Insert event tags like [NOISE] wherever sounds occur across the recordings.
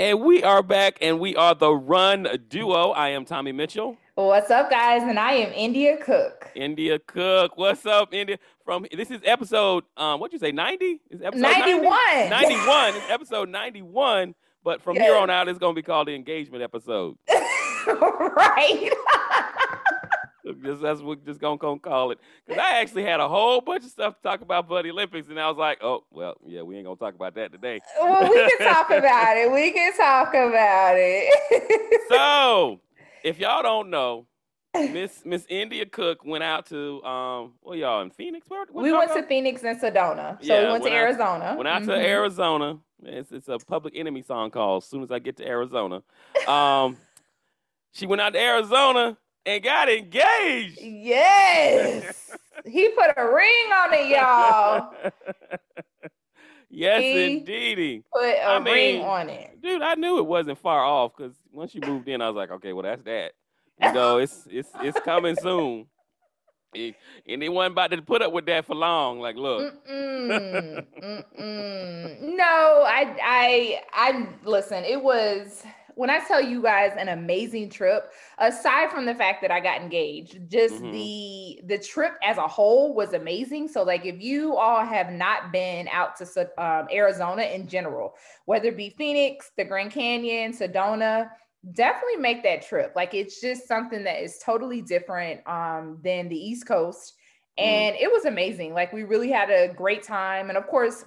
And we are back, and we are the Run Duo. I am Tommy Mitchell. What's up, guys? And I am India Cook. India Cook. What's up, India? From this is episode um, what'd you say, 90? Is episode 91. 90? 91. it's episode 91. But from yes. here on out, it's gonna be called the engagement episode. [LAUGHS] right. [LAUGHS] [LAUGHS] just that's what just gonna, gonna call it. Because I actually had a whole bunch of stuff to talk about for the Olympics, and I was like, oh well, yeah, we ain't gonna talk about that today. Well, we can talk [LAUGHS] about it. We can talk about it. [LAUGHS] so, if y'all don't know, Miss Miss India Cook went out to um well y'all in Phoenix. Where, we went to Phoenix and Sedona. So yeah, we went, to Arizona. went out mm-hmm. to Arizona. It's, it's a public enemy song called As Soon as I Get to Arizona. Um she went out to Arizona and got engaged. Yes. he put a ring on it, y'all. [LAUGHS] yes, he indeed. Put a I mean, ring on it. Dude, I knew it wasn't far off because once you moved in, I was like, okay, well, that's that. [LAUGHS] You know, it's it's it's coming soon. and they wasn't about to put up with that for long. Like, look. Mm-mm, mm-mm. No, I, I, I listen. It was when I tell you guys an amazing trip, aside from the fact that I got engaged, just mm-hmm. the the trip as a whole was amazing. So like if you all have not been out to um, Arizona in general, whether it be Phoenix, the Grand Canyon, Sedona, definitely make that trip. Like it's just something that is totally different um, than the East Coast. Mm-hmm. And mm. it was amazing. Like we really had a great time. And of course,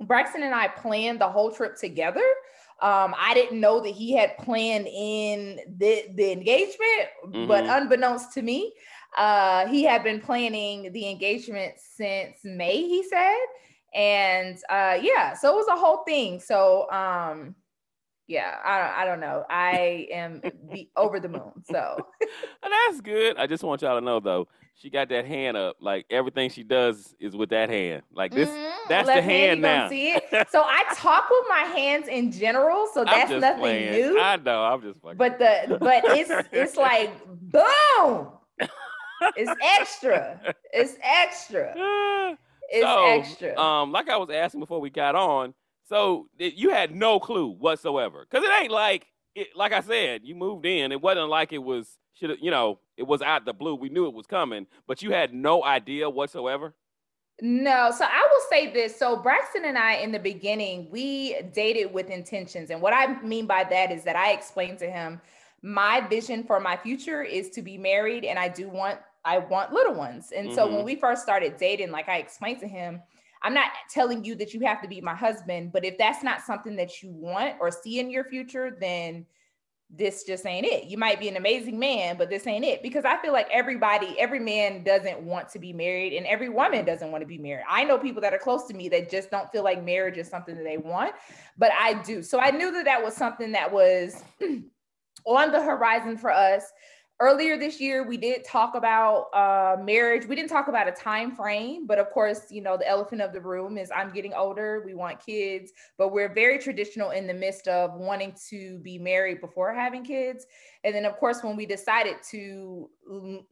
Braxton and I planned the whole trip together. Um, I didn't know that he had planned in the, the engagement, mm-hmm. but unbeknownst to me, uh, he had been planning the engagement since May, he said. And uh, yeah, so it was a whole thing. So um, yeah, I, I don't know. I am the, over the moon. So [LAUGHS] that's good. I just want y'all to know though, she got that hand up. Like everything she does is with that hand. Like this, mm-hmm. That's Left the hand, hand now. See it? So I [LAUGHS] talk with my hands in general. So that's nothing playing. new. I know. I'm just fucking. But the but it's it's [LAUGHS] like boom. [LAUGHS] it's extra. It's extra. [SIGHS] It's so, extra. Um, like I was asking before we got on. So you had no clue whatsoever, because it ain't like it, like I said, you moved in. It wasn't like it was should you know it was out the blue. We knew it was coming, but you had no idea whatsoever. No, so I will say this. So Braxton and I, in the beginning, we dated with intentions, and what I mean by that is that I explained to him my vision for my future is to be married, and I do want I want little ones. And mm-hmm. so when mm-hmm. we first started dating, like I explained to him, I'm not telling you that you have to be my husband, but if that's not something that you want or see in your future, then this just ain't it. You might be an amazing man, but this ain't it. Because I feel like everybody, every man doesn't want to be married, and every woman doesn't want to be married. I know people that are close to me that just don't feel like marriage is something that they want, but I do. So I knew that that was something that was [CLEARS THROAT] on the horizon for us earlier this year we did talk about uh, marriage. We didn't talk about a time frame but of course you know the elephant of the room is i'm getting older. We want kids but we're very traditional in the midst of wanting to be married before having kids. And then of course when we decided to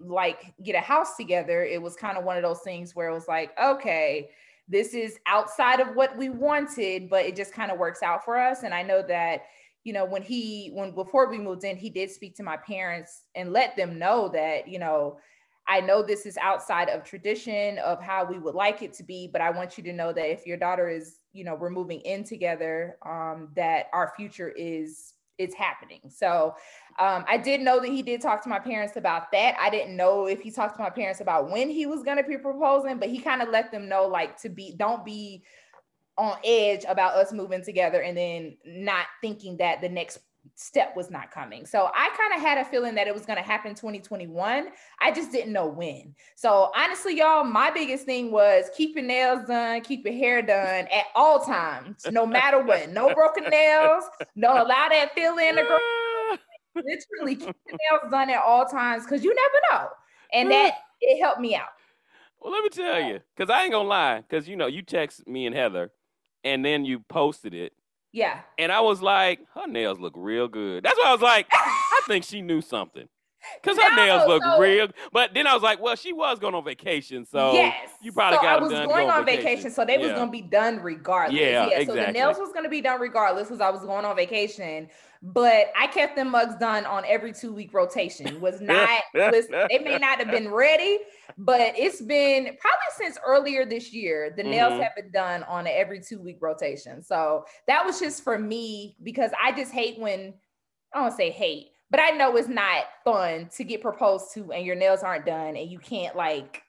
like get a house together it was kind of one of those things where it was like okay this is outside of what we wanted but it just kind of works out for us. And i know that you know, when he, when before we moved in, he did speak to my parents and let them know that, you know, I know this is outside of tradition of how we would like it to be, but I want you to know that if your daughter is, you know, we're moving in together, um, that our future is is happening. So um, I did know that he did talk to my parents about that. I didn't know if he talked to my parents about when he was going to be proposing, but he kind of let them know like to be don't be on edge about us moving together and then not thinking that the next step was not coming. So I kind of had a feeling that it was going to happen 2021. I just didn't know when. So honestly, y'all, my biggest thing was keep your nails done, keep your hair done at all times, no matter what. No broken [LAUGHS] nails. Don't allow that feeling to grow. [LAUGHS] Literally keep your nails done at all times because you never know. And that it helped me out. Well, let me tell you, because I ain't gonna lie, because you know, you text me and Heather and then you posted it. Yeah. And I was like, her nails look real good. That's why I was like, [LAUGHS] I think she knew something. Cause her No, nails look so- real, but then I was like, well, she was going on vacation, so yes, you probably so got I was done going on vacation, so they was gonna be done regardless. Yeah, exactly. So the nails was gonna be done regardless because I was going on vacation. But I kept them mugs done on every two week rotation. Was [LAUGHS] not listen, they may not have been ready, but it's been probably since earlier this year. The nails Mhm. have been done on an every two week rotation. So that was just for me because I just hate when I don't say hate, but I know it's not fun to get proposed to and your nails aren't done and you can't like,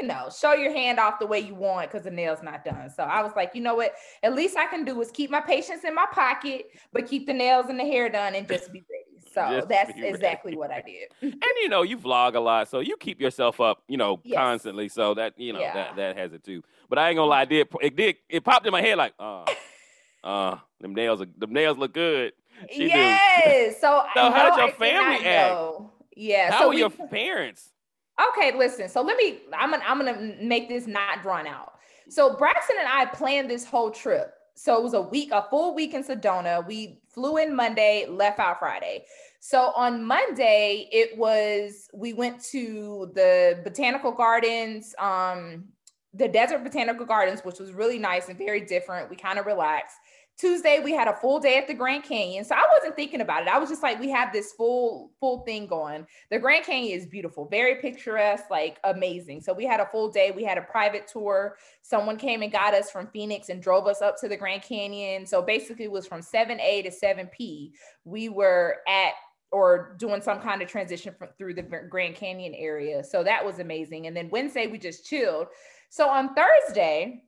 you know, show your hand off the way you want because the nail's not done. So I was like, you know what? At least I can do is keep my patience in my pocket, but keep the nails and the hair done and just be ready. [LAUGHS] So Just that's ready. exactly what I did. [LAUGHS] and you know you vlog a lot, so you keep yourself up, you know, Yes. constantly. So that you know Yeah. that that has it too. But I ain't gonna lie, it did it did it popped in my head like, uh, [LAUGHS] uh, them nails are them nails look good. She yes. So, So how did your I family act? know. Yeah. How so are we- your parents? Okay, listen. So let me. I'm gonna. I'm gonna make this not drawn out. So Braxton and I planned this whole trip. So it was a week, a full week in Sedona. We flew in Monday, left out Friday. So on Monday, it was we went to the botanical gardens, um, the desert botanical gardens, which was really nice and very different. We kind of relaxed. Tuesday, we had a full day at the Grand Canyon. So I wasn't thinking about it. I was just like, we have this full, full thing going. The Grand Canyon is beautiful, very picturesque, like amazing. So we had a full day. We had a private tour. Someone came and got us from Phoenix and drove us up to the Grand Canyon. So basically, it was from 7A to 7P. We were at or doing some kind of transition from, through the Grand Canyon area. So that was amazing. And then Wednesday, we just chilled. So on Thursday,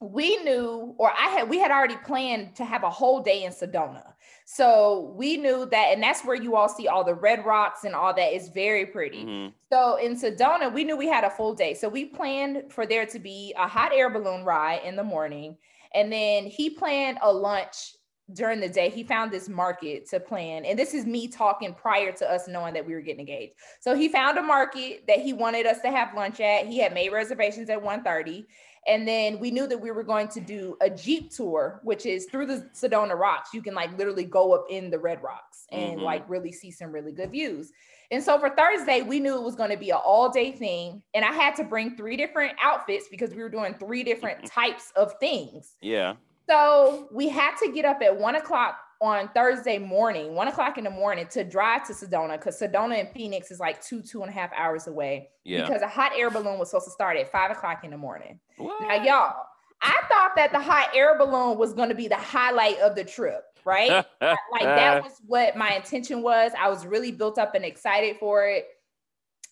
we knew or i had we had already planned to have a whole day in sedona. So we knew that and that's where you all see all the red rocks and all that. Is very pretty. Mhm. so in sedona we knew we had a full day. So we planned for there to be a hot air balloon ride in the morning. And then he planned a lunch during the day. He found this market to plan. And this is me talking prior to us knowing that we were getting engaged. So he found a market that he wanted us to have lunch at. He had made reservations at 1.30 and then we knew that we were going to do a Jeep tour, which is through the Sedona Rocks. You can like literally go up in the Red Rocks and Mhm. like really see some really good views. And so for Thursday, we knew it was going to be an all day thing. And I had to bring three different outfits because we were doing three different [LAUGHS] types of things. Yeah. So we had to get up at one o'clock on Thursday morning, one o'clock in the morning to drive to Sedona because Sedona and Phoenix is like two, two and a half hours away Yeah. because a hot air balloon was supposed to start at five o'clock in the morning. What? Now, y'all, I thought that the hot air balloon was going to be the highlight of the trip, right? [LAUGHS] like that was what my intention was. I was really built up and excited for it.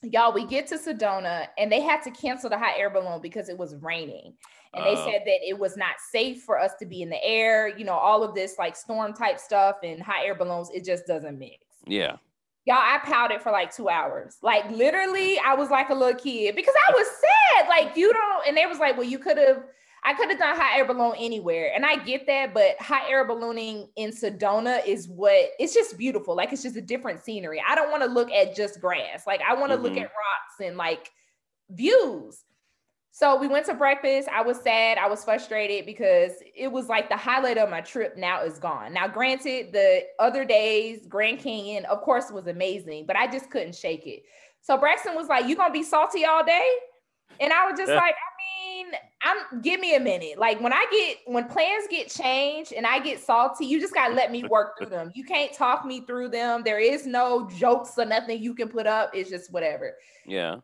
Y'all, we get to Sedona and they had to cancel the hot air balloon because it was raining. And they Oh. said that it was not safe for us to be in the air, you know, all of this like storm type stuff and hot air balloons, it just doesn't mix. yeah. Y'all, I pouted for like two hours. Like literally, I was like a little kid because I was sad. Like, you don't, and they was like, well, you could have, I could have done hot air balloon anywhere. And I get that, but hot air ballooning in Sedona is what it's just beautiful. Like it's just a different scenery. I don't want to look at just grass. Like I want to look Mhm. at rocks and like views. So we went to breakfast. I was sad. I was frustrated because it was like the highlight of my trip now is gone. Now, granted, the other days, Grand Canyon, of course, was amazing, but I just couldn't shake it. So Braxton was like, You gonna be salty all day? And I was just [LAUGHS] like, mean, I'm give me a minute. Like when I get when plans get changed and I get salty, you just gotta let me [LAUGHS] work through them. You can't talk me through them. There is no jokes or nothing you can put up. It's just whatever Yeah.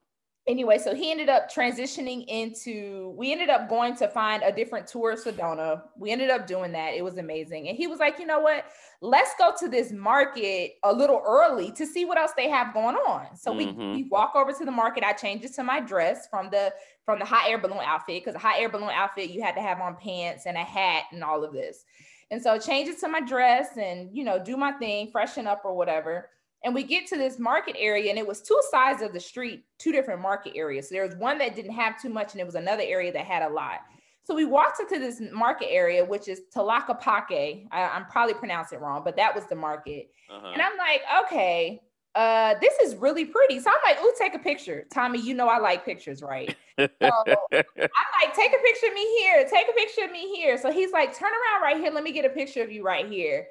Anyway, so he ended up transitioning into, we ended up going to find a different tour of Sedona. We ended up doing that. It was amazing. And he was like, you know what? Let's go to this market a little early to see what else they have going on. So Mhm. we, we walk over to the market. I changed it to my dress from the from the hot air balloon outfit because a hot air balloon outfit you had to have on pants and a hat and all of this. And so change it to my dress and you know do my thing, freshen up or whatever. And we get to this market area, and it was two sides of the street, two different market areas. So there was one that didn't have too much, and there was another area that had a lot. So we walked into this market area, which is Tlaquepaque. I, I'm probably pronouncing it wrong, but that was the market. Uh-huh. And I'm like, okay, uh, this is really pretty. So I'm like, ooh, take a picture. Tommy, you know I like pictures, right? So [LAUGHS] I'm like, take a picture of me here, take a picture of me here. So he's like, turn around right here. Let me get a picture of you right here.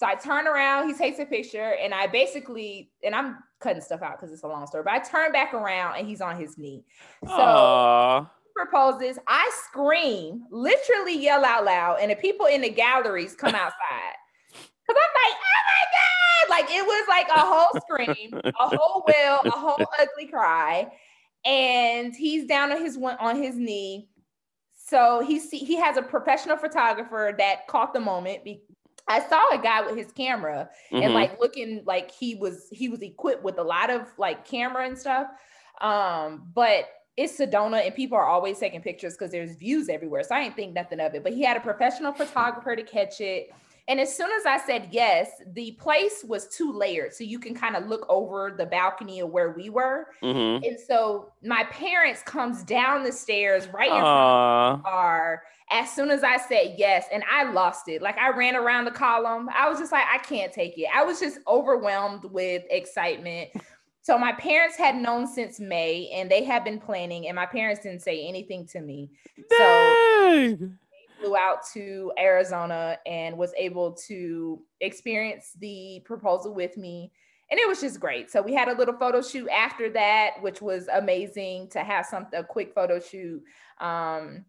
So I turn around, he takes a picture, and I basically, and I'm cutting stuff out because it's a long story, but I turn back around and he's on his knee. So Aww. proposes, I scream, literally yell out loud, and the people in the galleries come outside. [LAUGHS] Cause I'm like, oh my God. Like it was like a whole scream, a whole wail, a whole [LAUGHS] ugly cry. And he's down on his one on his knee. So he see he has a professional photographer that caught the moment. I saw a guy with his camera mm-hmm. and like looking like he was he was equipped with a lot of like camera and stuff. Um, but it's Sedona and people are always taking pictures because there's views everywhere. So I didn't think nothing of it. But he had a professional photographer to catch it. And as soon as I said yes, the place was two layered. So you can kind of look over the balcony of where we were. Mm-hmm. And so my parents comes down the stairs right in Aww. front of the car as soon as I said yes, and I lost it. Like I ran around the column. I was just like, I can't take it. I was just overwhelmed with excitement. So my parents had known since May and they had been planning, and my parents didn't say anything to me. Dang. So flew out to Arizona and was able to experience the proposal with me. And it was just great. So we had a little photo shoot after that, which was amazing to have some a quick photo shoot. Um,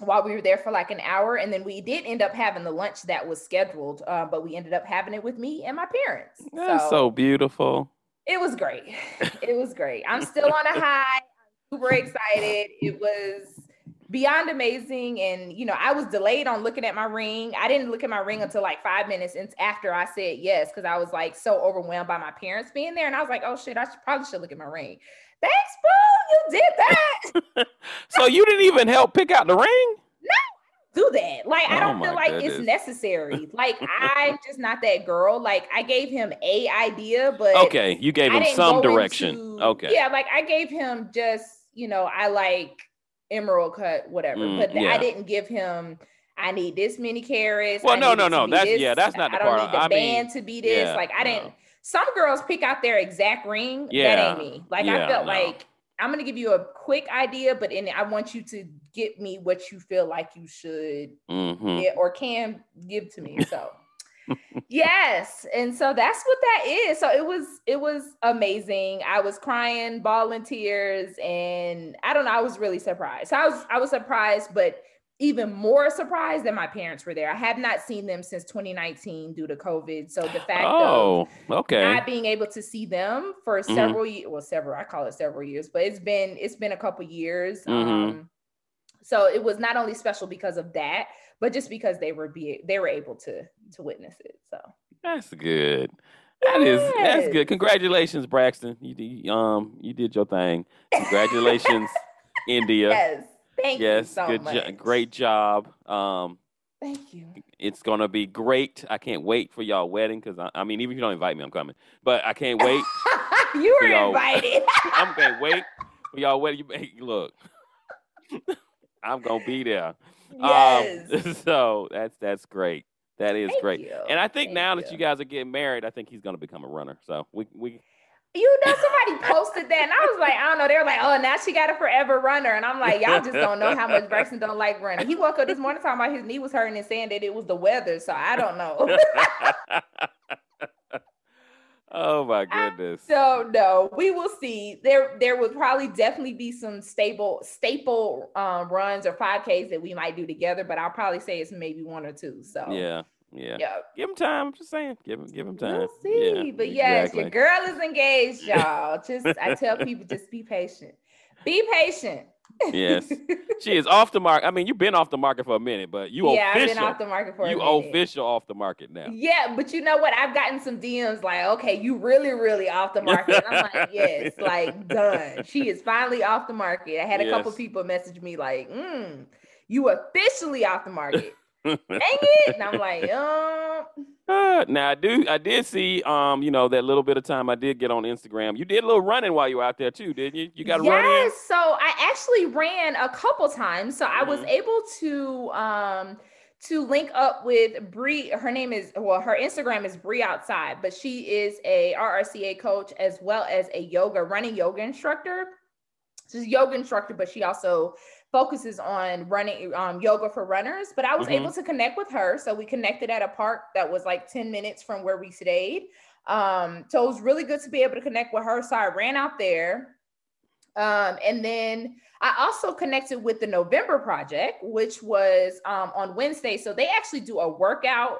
while we were there for like an hour and then we did end up having the lunch that was scheduled uh, but we ended up having it with me and my parents that's so, so beautiful it was great [LAUGHS] it was great i'm still on a high i'm super excited it was beyond amazing. And, you know, I was delayed on looking at my ring. I didn't look at my ring mm-hmm. until like five minutes after I said yes, because I was like so overwhelmed by my parents being there. And I was like, oh shit, I should, probably should look at my ring. Thanks, boo. You did that. [LAUGHS] so you didn't even help pick out the ring? No, do that. Like, I oh don't oh feel like goodness. it's necessary. Like, I'm [LAUGHS] just not that girl. Like, I gave him a idea, but okay, you gave him some direction. Into, okay, yeah, like I gave him just, you know, I like emerald cut, whatever. Mm, but yeah. I didn't give him. I need this many carats. Well, no, no, no. That's this. yeah. That's not the I part. I don't need the I band mean, to be this. Yeah, like I didn't. Some girls pick out their exact ring. Yeah, that ain't me. Like yeah, I felt no. like I'm gonna give you a quick idea, but in I want you to get me what you feel like you should mm-hmm. get or can give to me. So yes and so that's what that is. So it was it was amazing. I was crying bawling tears and i don't know i was really surprised. So i was i was surprised but even more surprised that my parents were there. I have not seen them since 2019 due to covid. So the fact oh, of okay. not being able to see them for mm-hmm. several years well several i call it several years but it's been it's been a couple years. Mm-hmm. um so it was not only special because of that but just because they were be they were able to to witness it. So that's good. That yes. is that's good. Congratulations, Braxton. You um you did your thing. Congratulations, [LAUGHS] India. Yes. Thank yes, you so good much. Jo- great job. Um Thank you. It's gonna be great. I can't wait for y'all wedding because I, I, mean, even if you don't invite me, I'm coming. But I can't wait. [LAUGHS] you were invited. [LAUGHS] I'm gonna wait for y'all wedding. You look, I'm gonna be there. Um, yes. Um, [LAUGHS] so that's that's great. That is Thank great. You. And I think Thank now you. that you guys are getting married, I think he's going to become a runner. So we we. You know, somebody posted that, and I was like, I don't know. They were like, oh, now she got a forever runner, and I'm like, y'all just don't know how much [LAUGHS] Braxton don't like running. He woke up this morning talking about his knee was hurting and saying that it was the weather, so I don't know. [LAUGHS] Oh my goodness. So no, we will see. There there will probably definitely be some stable staple um, runs or 5Ks that we might do together, but I'll probably say it's maybe one or two. So yeah. Yeah. yeah. Give him time. I'm just saying. Give him give him time. We'll see. Yeah, but yes, your girl is engaged, y'all. [LAUGHS] just I tell people just be patient. Be patient yes, [LAUGHS] she is off the market. I mean, you've been off the market for a minute, but you yeah, official. I've been off the market for you official off the market now. Yeah, but you know what? I've gotten some DMs like, okay, you really, really off the market. I'm like, [LAUGHS] yes, like done. She is finally off the market. I had a yes. couple people message me like, mm, you officially off the market. Dang it! And I'm like, um. [LAUGHS] Uh, now I do, I did see, um, you know, that little bit of time I did get on Instagram. You did a little running while you were out there too, didn't you? You got to yes, run Yes. So I actually ran a couple times. So mm-hmm. I was mm-hmm. able to, um, to link up with Bree. Her name is well, her Instagram is Bree Outside, but she is a RRCA coach as well as a yoga running yoga instructor. she's a yoga instructor, but she also focuses on running um, yoga for runners. But I was mm-hmm. able to connect with her. So we connected at a park that was like 10 minutes from where we stayed. Um, so it was really good to be able to connect with her. So I ran out there. Um, and then I also connected with the November Project, which was um, on Wednesday. So they actually do a workout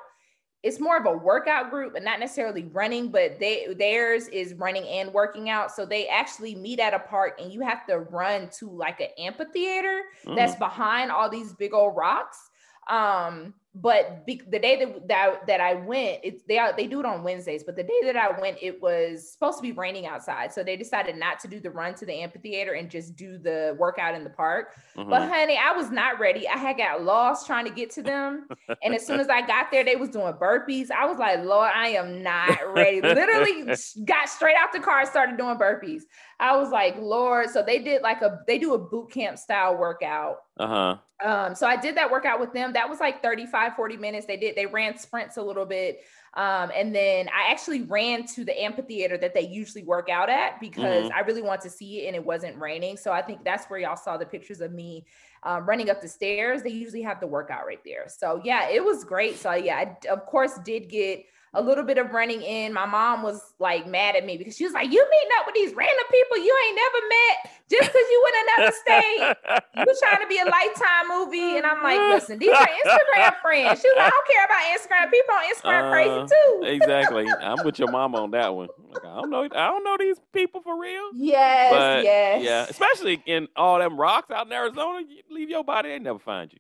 it's more of a workout group and not necessarily running, but they theirs is running and working out. So they actually meet at a park and you have to run to like an amphitheater mm. that's behind all these big old rocks. Um, but be, the day that, that that I went, it's they are, they do it on Wednesdays. But the day that I went, it was supposed to be raining outside, so they decided not to do the run to the amphitheater and just do the workout in the park. Mm-hmm. But honey, I was not ready. I had got lost trying to get to them, and as soon as I got there, they was doing burpees. I was like, Lord, I am not ready. Literally, [LAUGHS] got straight out the car, and started doing burpees. I was like, Lord. So they did like a they do a boot camp style workout. Uh-huh. Um, so I did that workout with them. That was like 35, 40 minutes. They did, they ran sprints a little bit. Um, and then I actually ran to the amphitheater that they usually work out at because mm-hmm. I really want to see it and it wasn't raining. So I think that's where y'all saw the pictures of me um, running up the stairs. They usually have the workout right there. So yeah, it was great. So yeah, I of course did get a little bit of running in. My mom was like mad at me because she was like, "You meeting up with these random people you ain't never met just because you in another state. You trying to be a lifetime movie." And I'm like, "Listen, these are Instagram friends." She was like, "I don't care about Instagram. People on Instagram uh, crazy too." [LAUGHS] exactly. I'm with your mom on that one. Like, I don't know. I don't know these people for real. Yes. But, yes. Yeah. Especially in all them rocks out in Arizona. You leave your body, they never find you.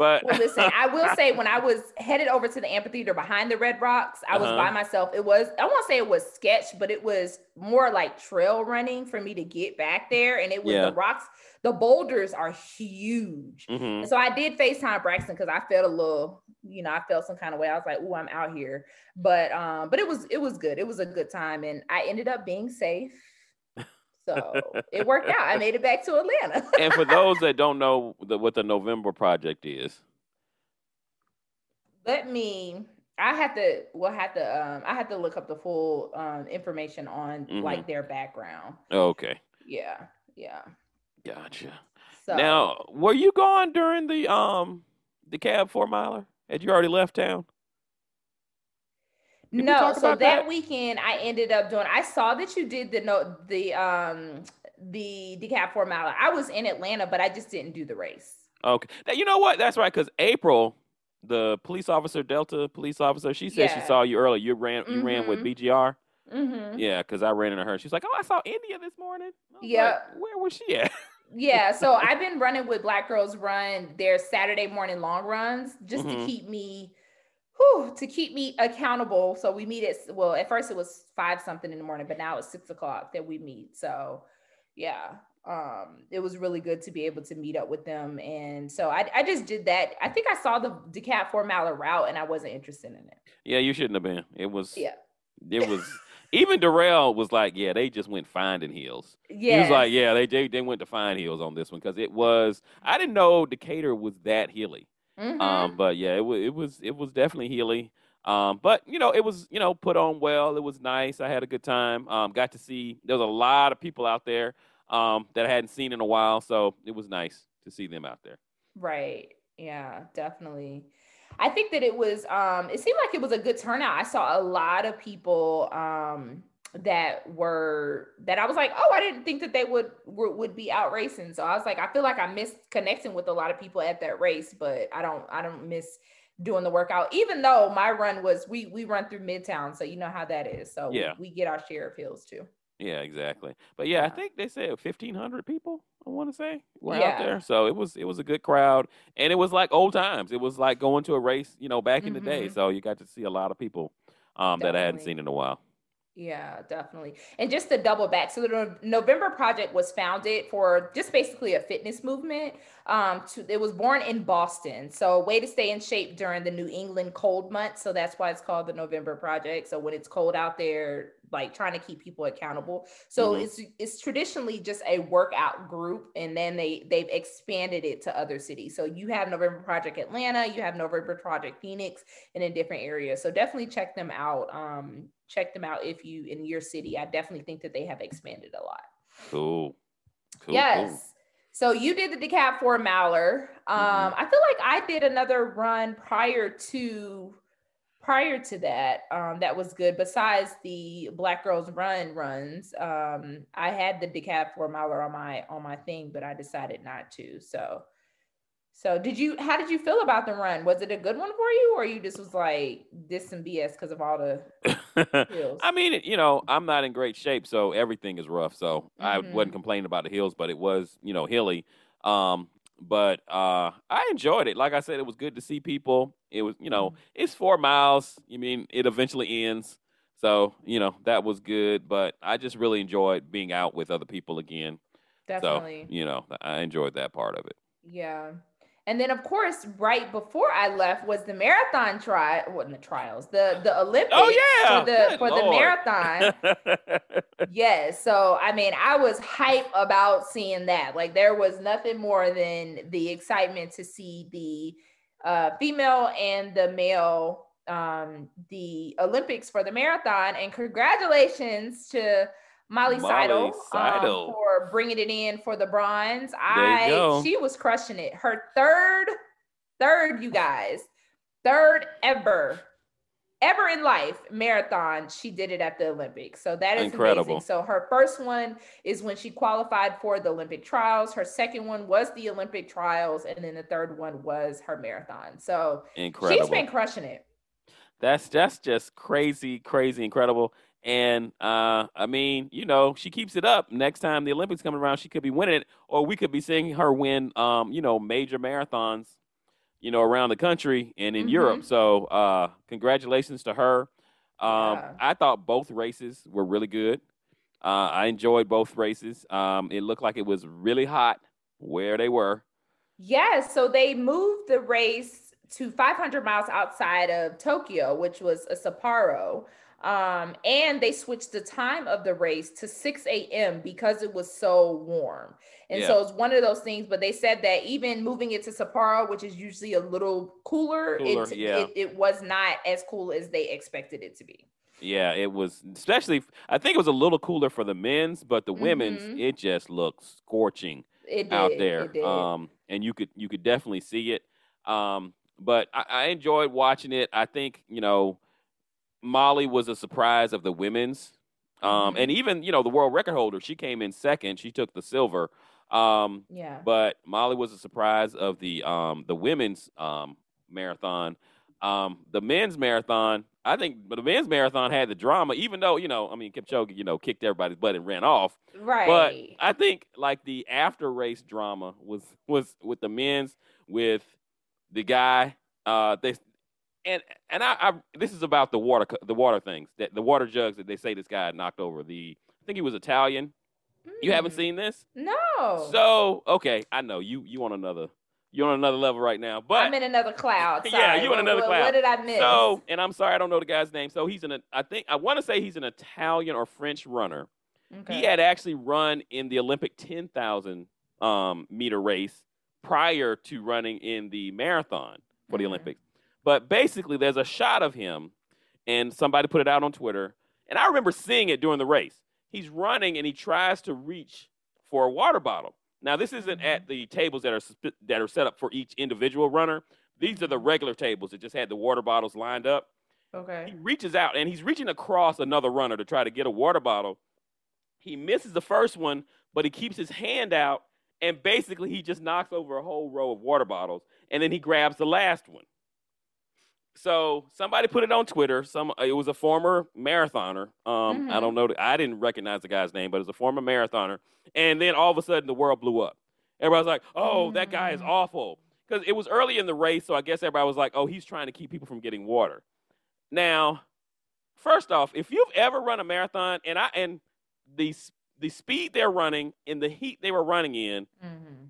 But well, listen, I will [LAUGHS] say when I was headed over to the amphitheater behind the Red Rocks, I was uh-huh. by myself. It was I won't say it was sketch, but it was more like trail running for me to get back there. And it was yeah. the rocks, the boulders are huge. Mm-hmm. so I did FaceTime Braxton because I felt a little, you know, I felt some kind of way. I was like, oh, I'm out here. But um, but it was it was good. It was a good time. And I ended up being safe. So it worked out. I made it back to Atlanta. [LAUGHS] and for those [LAUGHS] that don't know the, what the November Project is, let me. I have to. We'll have to. Um, I have to look up the full um, information on mm-hmm. like their background. Okay. Yeah. Yeah. Gotcha. So now, were you gone during the um the cab four miler? Had you already left town? Did no, so that, that, weekend I ended up doing. I saw that you did the no the um the decaf four mile. I was in Atlanta, but I just didn't do the race. Okay, now, you know what? That's right, because April, the police officer, Delta police officer, she said yeah. she saw you earlier. You ran you mm-hmm. ran with mm-hmm. BGR. Mm-hmm. Yeah, because I ran into her. She's like, "Oh, I saw India this morning." Yeah, like, where was she at? yeah, [LAUGHS] so I've been running with Black Girls Run their Saturday morning long runs just mm-hmm. to keep me whew, to keep me accountable. So we meet at well, at first it was five something in the morning, but now it's six o'clock that we meet. So yeah, um, it was really good to be able to meet up with them. And so I, I just did that. I think I saw the Decaf four mile route and I wasn't interested in it. Yeah, you shouldn't have been. It was yeah. It was [LAUGHS] even Darrell was like, yeah, they just went finding hills. Yeah, he was like, yeah, they, they they went to find hills on this one because it was. I didn't know Decatur was that hilly. Mm-hmm. Um, but yeah, it was it was it was definitely Healy. Um, but you know, it was you know put on well. It was nice. I had a good time. Um, got to see there was a lot of people out there um, that I hadn't seen in a while, so it was nice to see them out there. Right. Yeah, definitely. I think that it was um it seemed like it was a good turnout. I saw a lot of people um that were that I was like, oh, I didn't think that they would would be out racing. So I was like, I feel like I missed connecting with a lot of people at that race, but I don't I don't miss doing the workout. Even though my run was we we run through Midtown, so you know how that is. So yeah. we, we get our share of hills too. Yeah, exactly. But yeah, yeah. I think they said fifteen hundred people. I want to say were yeah. out there, so it was it was a good crowd, and it was like old times. It was like going to a race, you know, back in mm-hmm. the day. Mm-hmm. So you got to see a lot of people um, that I hadn't seen in a while. Yeah, definitely. And just to double back, so the November Project was founded for just basically a fitness movement. Um, to, it was born in Boston, so a way to stay in shape during the New England cold months. So that's why it's called the November Project. So when it's cold out there, like trying to keep people accountable. So mm-hmm. it's it's traditionally just a workout group, and then they they've expanded it to other cities. So you have November Project Atlanta, you have November Project Phoenix, and in different areas. So definitely check them out. Um, check them out if you in your city. I definitely think that they have expanded a lot. Cool. Cool, yes. cool. So you did the decap for miler. Um, Mhm. I feel like I did another run prior to prior to that. Um, that was good. Besides the Black Girls Run runs, um, I had the decaf four miler on my on my thing, but I decided not to. So, so did you? How did you feel about the run? Was it a good one for you, or you just was like this some BS because of all the [LAUGHS] hills? I mean, you know, I'm not in great shape, so everything is rough. So I Mhm. wasn't complaining about the hills, but it was, you know, hilly. Um, but uh, I enjoyed it. Like I said, it was good to see people. It was, you know, mm-hmm. it's four miles. You mean it eventually ends. So, you know, that was good. But I just really enjoyed being out with other people again. Definitely. So, you know, I enjoyed that part of it. Yeah. And then of course, right before I left was the marathon trial, wasn't the trials, the the Olympics Oh yeah, for the Good for the marathon. [LAUGHS] yes. So I mean, I was hype about seeing that. Like there was nothing more than the excitement to see the uh female and the male um the Olympics for the marathon. And congratulations to Molly, Molly Seidel, um, for bringing it in for the bronze. I she was crushing it. Her third, third, you guys, third ever, ever in life marathon. She did it at the Olympics. So that is Incredible. amazing. So her first one is when she qualified for the Olympic trials. Her second one was the Olympic trials, and then the third one was her marathon. So Incredible. she's been crushing it. That's that's just crazy, crazy, incredible. And uh, I mean, you know, she keeps it up. Next time the Olympics coming around, she could be winning it, or we could be seeing her win, um, you know, major marathons, you know, around the country and in Mhm. Europe. So, uh, congratulations to her. Um, Yeah. I thought both races were really good. Uh, I enjoyed both races. Um, it looked like it was really hot where they were. Yes, so they moved the race to 500 miles outside of Tokyo, which was a Sapporo. Um, and they switched the time of the race to 6 a.m. because it was so warm. And so it's one of those things, but they said that even moving it to Sapporo, which is usually a little cooler, Cooler, it, yeah. it, it was not as cool as they expected it to be. Yeah, it was especially. I think it was a little cooler for the men's, but the women's, Mhm. it just looked scorching did. out there. Um, and you could you could definitely see it. Um, but I, I enjoyed watching it. I think you know, Molly was a surprise of the women's, um, Mhm. and even you know the world record holder. She came in second. She took the silver. Um, yeah. but Molly was a surprise of the um the women's um marathon. Um, the men's marathon, I think the men's marathon had the drama, even though you know, I mean, Kipchoge, you know, kicked everybody's butt and ran off. Right. But I think like the after race drama was was with the men's with the guy. Uh, they and and I, I this is about the water the water things that the water jugs that they say this guy knocked over. The I think he was Italian. You haven't Mm, seen this? No. So okay, I know you you on another you're on another level right now, but I'm in another cloud. [LAUGHS] Yeah, Sorry. you in another what- cloud. What did I miss? so and I'm sorry I don't know the guy's name. So he's an I think I want to say he's an Italian or French runner. Okay. He had actually run in the Olympic 10,000 um, meter race prior to running in the marathon for the Mhm. Olympics. But basically, there's a shot of him, and somebody put it out on Twitter, and I remember seeing it during the race. He's running and he tries to reach for a water bottle. Now, this isn't Mhm. at the tables that are that are set up for each individual runner. These are the regular tables that just had the water bottles lined up. Okay. He reaches out and he's reaching across another runner to try to get a water bottle. He misses the first one, but he keeps his hand out and basically he just knocks over a whole row of water bottles and then he grabs the last one. So somebody put it on Twitter. Some it was a former marathoner. Um, I Mhm. don't know. I didn't recognize the guy's name, but it was a former marathoner. And then all of a sudden, the world blew up. Everybody's like, "Oh, that guy is Mm. awful," because it was early in the race. So I guess everybody was like, "Oh, he's trying to keep people from getting water." Now, first off, if you've ever run a marathon, and I and the the speed they're running and the heat they were running in, hmm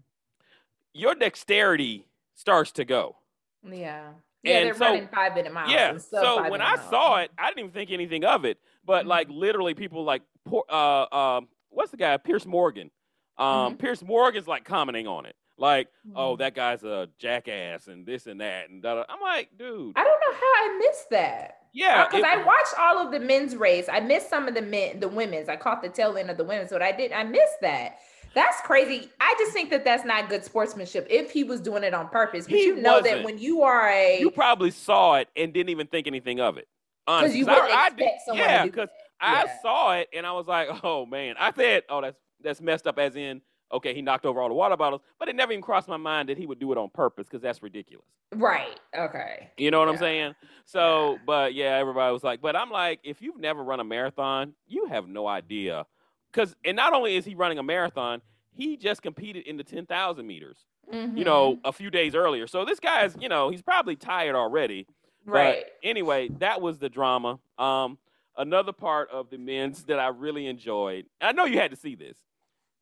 your dexterity starts to go. Yeah. Yeah, And they're so- running five minute miles. Yeah. and So when I miles. saw it, I didn't even think anything of it. But like Mhm. literally, people like poor- uh um what's the guy Piers Morgan. Um, Mhm. Piers Morgan's like commenting on it, like, "Oh, Mhm. that guy's a jackass," and this and that, and da-da. I'm like, dude, I don't know how I missed that. yeah, Because I watched all of the men's race. I missed some of the men, the women's. I caught the tail end of the women's, but I did. I missed that. That's crazy. I just think that that's not good sportsmanship if he was doing it on purpose. But He you know that wasn't. when you are a You probably saw it and didn't even think anything of it. Honestly, you I- wouldn't I expect did- someone to yeah, do because. I Yeah. saw it and I was like, [LAUGHS] oh man. I said, oh, that's that's messed up. As in, okay, he knocked over all the water bottles, but it never even crossed my mind that he would do it on purpose because that's ridiculous. right. Okay. You know what I'm saying? So, but yeah, everybody was like, but I'm like, if you've never run a marathon, you have no idea. Because, and not only is he running a marathon, he just competed in the 10,000 meters, you Mhm. know, a few days earlier. So this guy's, you know, he's probably tired already. right. But anyway, that was the drama. Um, another part of the men's that I really enjoyed. I know you had to see this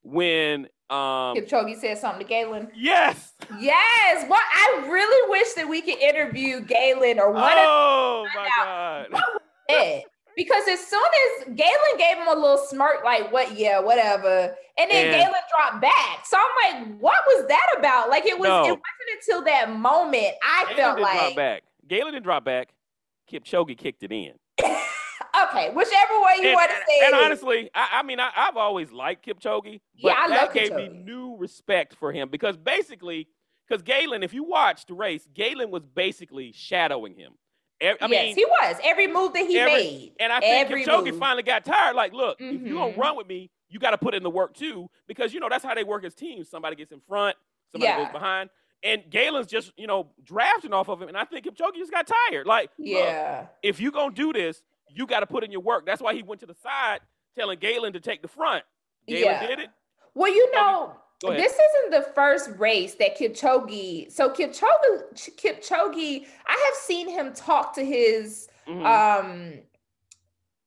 when, um, Kipchoge said something to Galen. yes, Yes. Well, I really wish that we could interview Galen or one of oh my God. it. Because as soon as Galen gave him a little smirk, like, what, yeah, whatever. And then And- Galen dropped back. So I'm like, what was that about? Like it was No. it wasn't until that moment I Galen felt didn't drop like back. Galen didn't drop back. Kipchoge kicked it in. [LAUGHS] okay, whichever way you and, want to say and it. honestly, I, I mean, I, I've always liked Kipchoge, but Yeah, I that love gave me Kipchoge. new respect for him because basically, because Galen, if you watched the race, Galen was basically shadowing him. E- I yes, mean, he was. Every move that he every- made. and I think every Kipchoge move. finally got tired. Like, look, if you're gonna Mhm. run with me, you got to put in the work too, because you know that's how they work as teams. Somebody gets in front, somebody Yeah. goes behind, and Galen's just you know drafting off of him. And I think Kipchoge just got tired. Like, look, Yeah. if you're gonna do this, you got to put in your work. That's why he went to the side, telling Galen to take the front. Galen Yeah. did it. Well, you know. This isn't the first race that Kipchoge. So Kipchoge, Kipchoge, I have seen him talk to his Mhm. um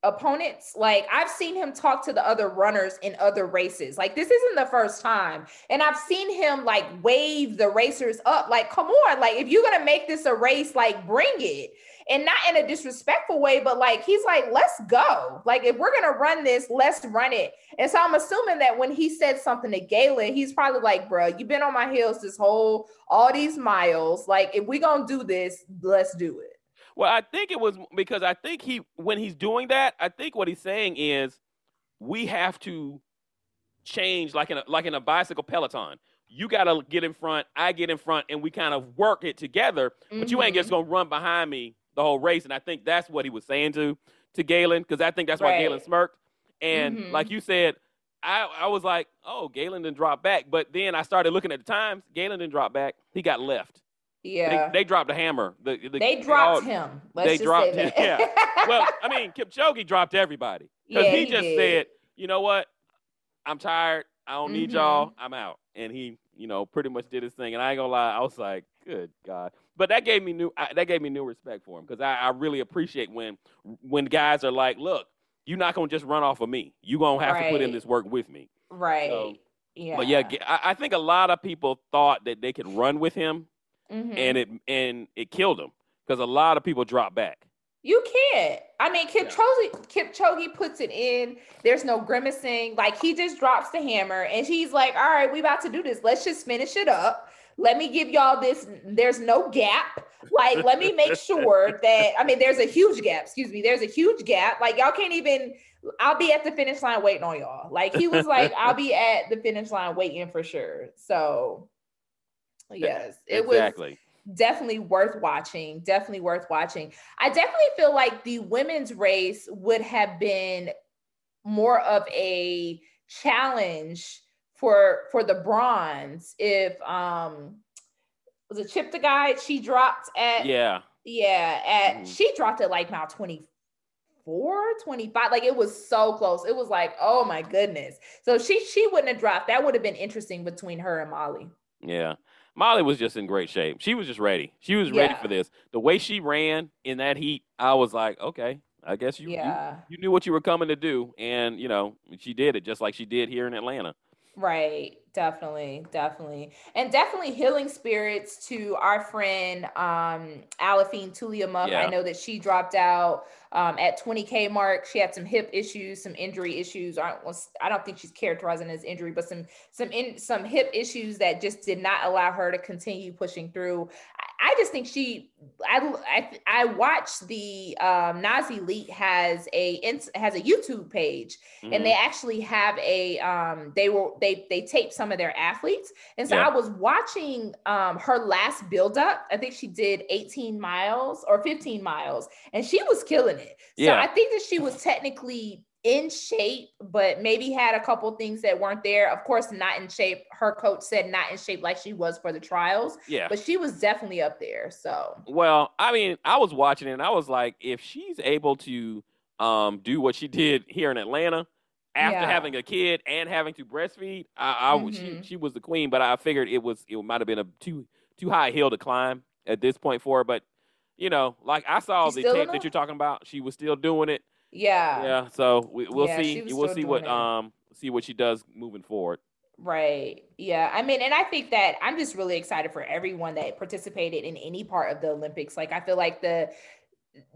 opponents. Like i've seen him talk to the other runners in other races. Like this isn't the first time. And i've seen him like wave the racers up. Like come on. Like if you're gonna make this a race like bring it and not in a disrespectful way but like he's like let's go like if we're gonna run this let's run it and so i'm assuming that when he said something to galen he's probably like bro you've been on my heels this whole all these miles like if we gonna do this let's do it Well, I think it was because I think he when he's doing that, I think what he's saying is we have to change like in a like in a bicycle peloton. You got to get in front, I get in front, and we kind of work it together. But you ain't Mhm. just gonna run behind me the whole race. And I think that's what he was saying to to Galen because I think that's why Galen smirked. And Mhm. like you said, I I was like, oh, Galen didn't drop back. But then I started looking at the times. Galen didn't drop back. He got left. yeah They, they dropped a hammer. The, the, They all- dropped him. Let's they just dropped say him, yeah. well, I mean, [LAUGHS] Kipchoge dropped everybody because Yeah, he, he just did. said, "You know what? I'm tired. I don't need Mhm. y'all. I'm out." And he, you know, pretty much did his thing. And I ain't gonna lie, I was like, "Good God!" But that gave me new. I, that gave me new respect for him because I, I really appreciate when when guys are like, "Look, you're not gonna just run off of me. You gonna have to put in this work with me." right. So, yeah. But yeah, I, I think a lot of people thought that they could run with him, Mhm. and it and it killed him because a lot of people dropped back. you can't. I mean, Kipchoge, Kipchoge puts it in. There's no grimacing. Like he just drops the hammer, and he's like, "All right, we about to do this. Let's just finish it up. Let me give y'all this. There's no gap. Like, let me make sure [LAUGHS] that. I mean, there's a huge gap. Excuse me. There's a huge gap. Like y'all can't even. I'll be at the finish line waiting on y'all. Like he was like, I'll be at the finish line waiting for sure. So, yes, it was definitely worth watching. Definitely worth watching. I definitely feel like the women's race would have been more of a challenge for for the bronze if um was it Chip the guy she dropped at Yeah. yeah at Mhm. she dropped at like now 24 25 like it was so close it was like oh my goodness so she she wouldn't have dropped that would have been interesting between her and molly Yeah. Molly was just in great shape. She was just ready. She was ready Yeah. for this. The way she ran in that heat, I was like, okay, I guess you, you yeah you knew what you were coming to do, and you know she did it just like she did here in Atlanta. Right, definitely, definitely. And definitely healing spirits to our friend um Aliphine Tuliamuk. Yeah. I know that she dropped out um at 20k mark. She had some hip issues, some injury issues. I don't, I don't think she's characterizing as injury, but some some in some hip issues that just did not allow her to continue pushing through. I, I just think she. I I, I watched the um, NAZ Elite has a has a YouTube page, mm-hmm. and they actually have a um, they were they they taped some of their athletes, and so yeah. I was watching um, her last build up. I think she did 18 miles or 15 miles, and she was killing it. So yeah. I think that she was technically in shape, but maybe had a couple things that weren't there. Of course, not in shape. Her coach said not in shape like she was for the trials. Yeah. But she was definitely up there. So well, I mean, I was watching it and I was like, if she's able to um, do what she did here in Atlanta after yeah. having a kid and having to breastfeed, I, I mm-hmm. she she was the queen. But I figured it was it might have been a too too high hill to climb at this point for her. But you know, like I saw she's the tape that you're talking about, she was still doing it. Yeah. Yeah. So we, will yeah, see. We'll see what it. um see what she does moving forward. Right. Yeah. I mean, and I think that I'm just really excited for everyone that participated in any part of the Olympics. Like I feel like the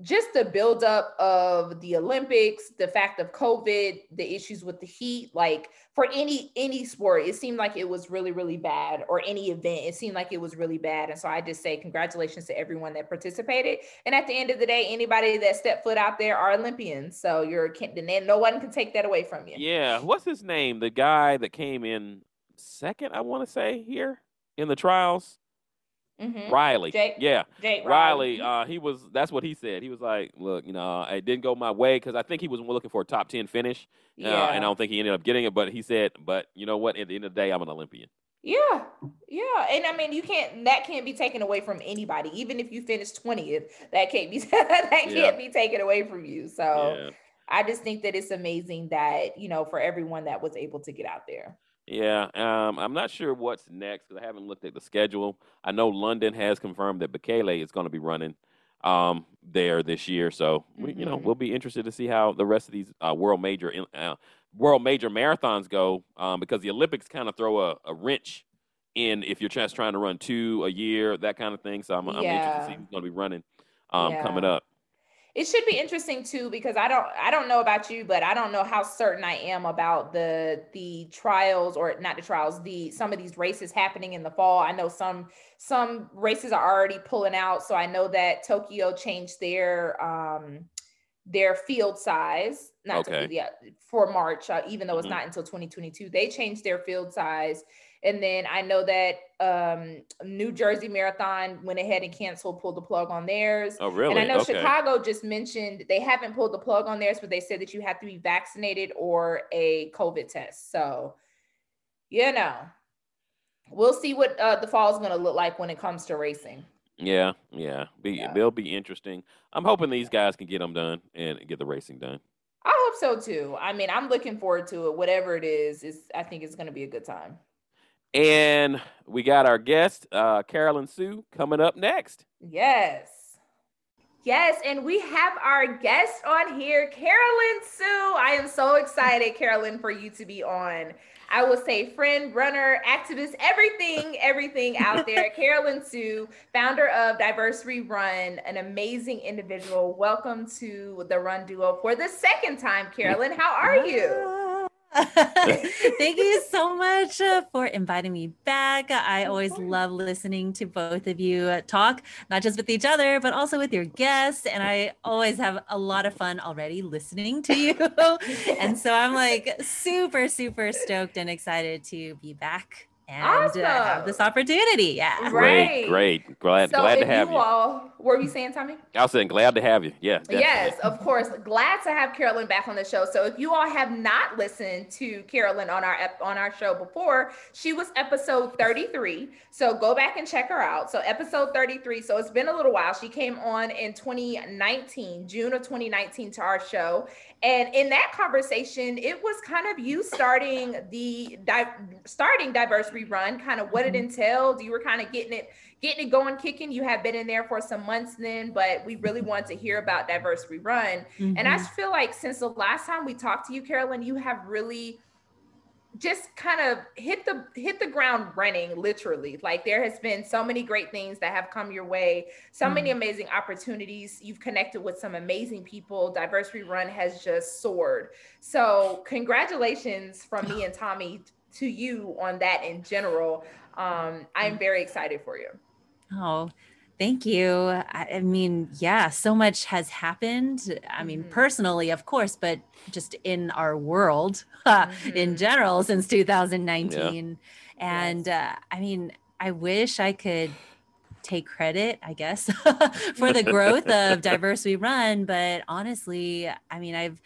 just the buildup of the Olympics, the fact of COVID, the issues with the heat, like for any any sport, it seemed like it was really really bad, or any event, it seemed like it was really bad. And so I just say congratulations to everyone that participated. And at the end of the day, anybody that stepped foot out there are Olympians. So you're no one can take that away from you. Yeah, what's his name? The guy that came in second, I want to say here in the trials. Mm-hmm. Riley. Jake, yeah. Jake Riley. Riley uh, he was. That's what he said. He was like, "Look, you know, it didn't go my way because I think he was looking for a top ten finish. Uh, yeah. and I don't think he ended up getting it. But he said, but you know what? At the end of the day, I'm an Olympian. Yeah, yeah, and I mean, you can't. That can't be taken away from anybody. Even if you finish twentieth, that can't be [LAUGHS] that can't yeah. be taken away from you. So. Yeah. I just think that it's amazing that, you know, for everyone that was able to get out there. Yeah, um, I'm not sure what's next because I haven't looked at the schedule. I know London has confirmed that Bekele is going to be running um, there this year, so we, mm-hmm. you know mm-hmm. we'll be interested to see how the rest of these uh, world major uh, world major marathons go um, because the Olympics kind of throw a, a, wrench in if you're just trying to run two a year, that kind of thing. So I'm, I'm interested to see who's going to be running um, yeah. coming up it should be interesting too because I don't I don't know about you, but I don't know how certain I am about the the trials or not the trials, the some of these races happening in the fall. I know some some races are already pulling out, so I know that Tokyo changed their um their field size not okay. yeah for March, uh, even though it's mm-hmm. not until 2022. They changed their field size and then I know that um, New Jersey Marathon went ahead and canceled, pulled the plug on theirs. Oh, really? And I know okay. Chicago just mentioned they haven't pulled the plug on theirs, but they said that you have to be vaccinated or a COVID test. So, you know, we'll see what uh, the fall is going to look like when it comes to racing. Yeah, yeah, be yeah. they'll be interesting. I'm hoping these guys can get them done and get the racing done. I hope so too. I mean, I'm looking forward to it. Whatever it is, is I think it's going to be a good time. And we got our guest, uh, Carolyn Su, coming up next. Yes. Yes, and we have our guest on here, Carolyn Su. I am so excited, [LAUGHS] Carolyn, for you to be on. I will say friend, runner, activist, everything, everything out there. [LAUGHS] Carolyn Su, founder of Diverse Run, an amazing individual. Welcome to the Run Duo for the second time, Carolyn. How are you? [LAUGHS] Thank you so much uh, for inviting me back. I always love listening to both of you talk, not just with each other, but also with your guests. And I always have a lot of fun already listening to you. [LAUGHS] and so I'm like super, super stoked and excited to be back and awesome. uh, have this opportunity. Yeah. Right. Great. Great. Glad, so glad to have you. you. All, what were you saying, Tommy? I was saying glad to have you. Yeah. Definitely. Yes, of course. Glad to have Carolyn back on the show. So if you all have not listened to Carolyn on our on our show before, she was episode 33. So go back and check her out. So episode 33. So it's been a little while. She came on in 2019, June of 2019 to our show. And in that conversation, it was kind of you starting the di- starting Diverse We Run, kind of what it mm-hmm. entailed. You were kind of getting it, getting it going, kicking. You have been in there for some months then, but we really wanted to hear about Diverse We Run. Mm-hmm. And I mm-hmm. feel like since the last time we talked to you, Carolyn, you have really just kind of hit the hit the ground running literally. Like there has been so many great things that have come your way so mm-hmm. many amazing opportunities. You've connected with some amazing people. Diverse We Run has just soared. So congratulations from me and tommy to you on that in general. Um, i'm very excited for you. Oh Thank you. I, I, mean, yeah, so much has happened. I mean, mm-hmm. personally, of course, but just in our world mm-hmm. in general since 2019. Yeah. And yes. uh, I mean, I wish I could take credit, I guess, [LAUGHS] for the [LAUGHS] growth of Diverse We Run. But honestly, I mean, I've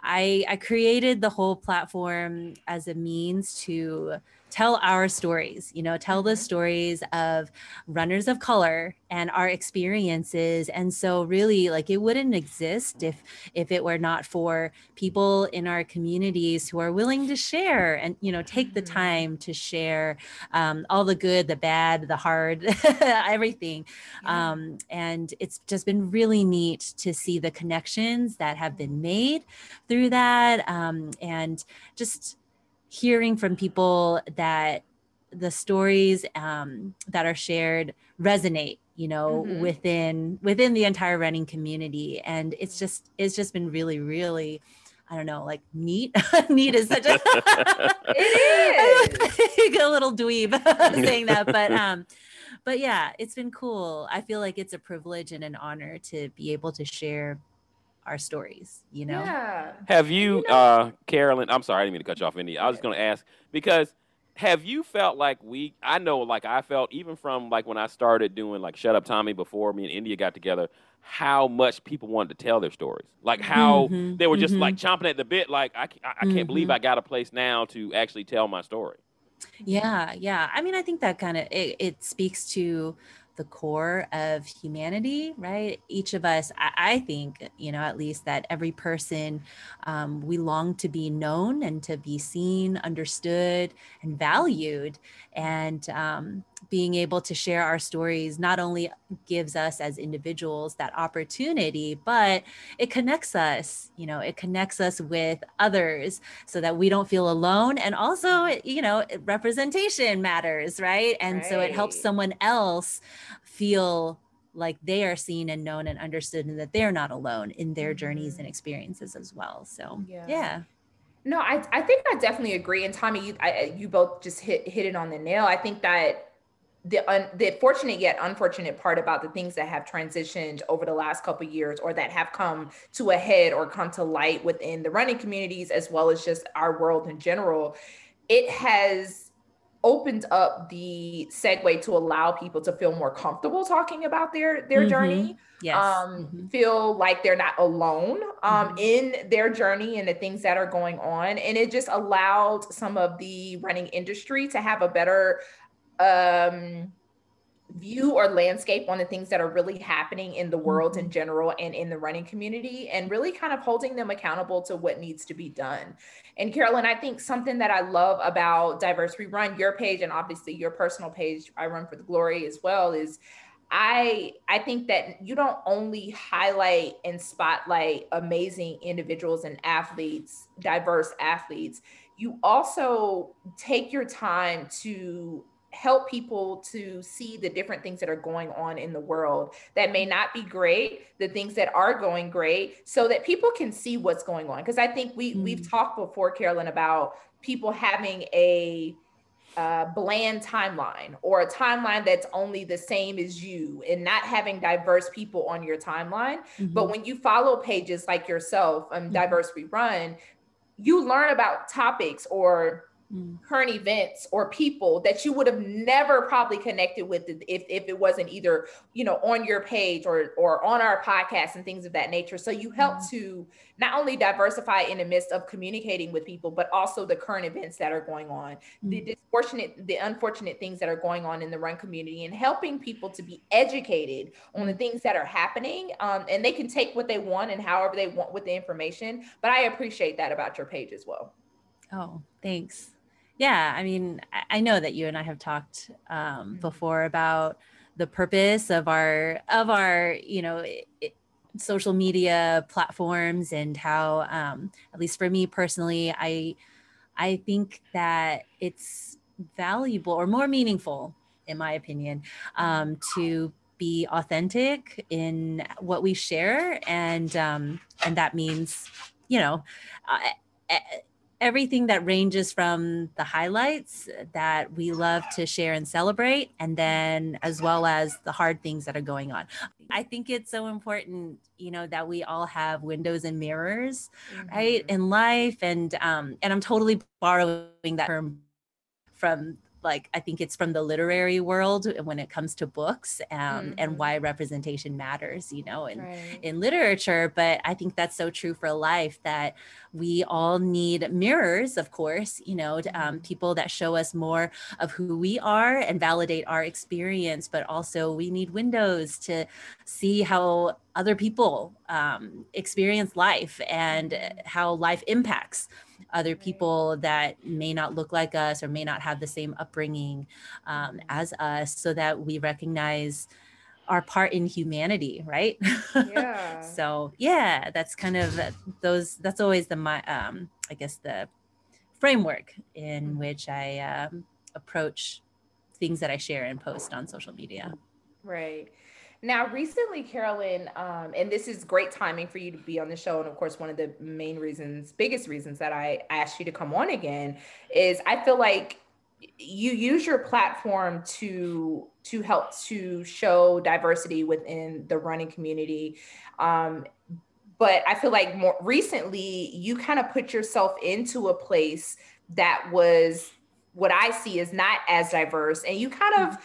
I, I created the whole platform as a means to tell our stories, you know, tell the mm-hmm. stories of runners of color and our experiences. And so really like it wouldn't exist if if it were not for people in our communities who are willing to share and you know take the mm-hmm. time to share um, all the good, the bad, the hard, [LAUGHS] everything. Yeah. Um, and it's just been really neat to see the connections that have been made through that. Um, and just hearing from people that the stories um, that are shared resonate you know mm-hmm. within within the entire running community and it's just it's just been really really I don't know, like neat. [LAUGHS] neat is such a it [LAUGHS] is a little dweeb [LAUGHS] saying that, but um, but yeah, it's been cool. I feel like it's a privilege and an honor to be able to share our stories, you know? Yeah. Have you, you know, uh, Carolyn, I'm sorry, I didn't mean to cut you off, Indy. I was just going to ask because have you felt like we, I know like I felt even from like when I started doing like Shut Up Tommy before me and India got together, how much people wanted to tell their stories. Like how mm-hmm, they were just mm-hmm. like chomping at the bit, like, I, I, I can't mm-hmm. believe I got a place now to actually tell my story. Yeah, yeah. I mean, I think that kind of it, it, speaks to the core of humanity, right? Each of us, I, I think, you know, at least that every person, um, we long to be known and to be seen, understood, and valued. And um, being able to share our stories not only gives us as individuals that opportunity, but it connects us, you know, it connects us with others so that we don't feel alone. And also, you know, representation matters, right? And right. so it helps someone else feel like they are seen and known and understood and that they're not alone in their journeys and mm-hmm. experiences as well. So, yeah. yeah. No, I, I think I definitely agree. And Tommy, you I, you both just hit hit it on the nail. I think that the un, the fortunate yet unfortunate part about the things that have transitioned over the last couple years or that have come to a head or come to light within the running communities as well as just our world in general it has opened up the segue to allow people to feel more comfortable talking about their their mm-hmm. journey yes. um mm-hmm. feel like they're not alone um mm-hmm. in their journey and the things that are going on and it just allowed some of the running industry to have a better um, view or landscape on the things that are really happening in the world in mm-hmm. general and in the running community and really kind of holding them accountable to what needs to be done. And Carolyn, I think something that I love about Diverse We Run, your page and obviously your personal page, I Run for the Glory as well, is I I think that you don't only highlight and spotlight amazing individuals and athletes, diverse athletes, you also take your time to help people to see the different things that are going on in the world that may not be great the things that are going great so that people can see what's going on because i think we mm. we've talked before carolyn about people having a uh, bland timeline or a timeline that's only the same as you and not having diverse people on your timeline mm-hmm. but when you follow pages like yourself um, mm-hmm. diverse we run you learn about topics or mm. current events or people that you would have never probably connected with if, if it wasn't either you know on your page or or on our podcast and things of that nature so you help mm. to not only diversify in the midst of communicating with people but also the current events that are going on mm. the disfortunate the unfortunate things that are going on in the run community and helping people to be educated on the things that are happening um, and they can take what they want and however they want with the information but i appreciate that about your page as well oh thanks yeah, I mean, I know that you and I have talked um, mm-hmm. before about the purpose of our of our you know it, social media platforms and how um, at least for me personally i i think that it's valuable or more meaningful in my opinion um, to be authentic in what we share and um, and that means you know uh, everything that ranges from the highlights that we love to share and celebrate, and then as well as the hard things that are going on. I think it's so important, you know, that we all have windows and mirrors, mm-hmm. right, in life, and um, and I'm totally borrowing that term from like I think it's from the literary world when it comes to books um, mm-hmm. and why representation matters, you know, in right. in literature. But I think that's so true for life that we all need mirrors, of course, you know, um, mm-hmm. people that show us more of who we are and validate our experience. But also, we need windows to see how other people um, experience life and mm-hmm. how life impacts other people that may not look like us or may not have the same upbringing um, as us so that we recognize our part in humanity right? [LAUGHS] Yeah. So yeah that's kind of those that's always the my um i guess the framework in mm-hmm. which i um, approach things that i share and post on social media. Right now, recently, Carolyn, um, and this is great timing for you to be on the show. And of course, one of the main reasons, biggest reasons that I asked you to come on again is I feel like you use your platform to to help to show diversity within the running community um, but i feel like more recently you kind of put yourself into a place that was what i see is not as diverse and you kind of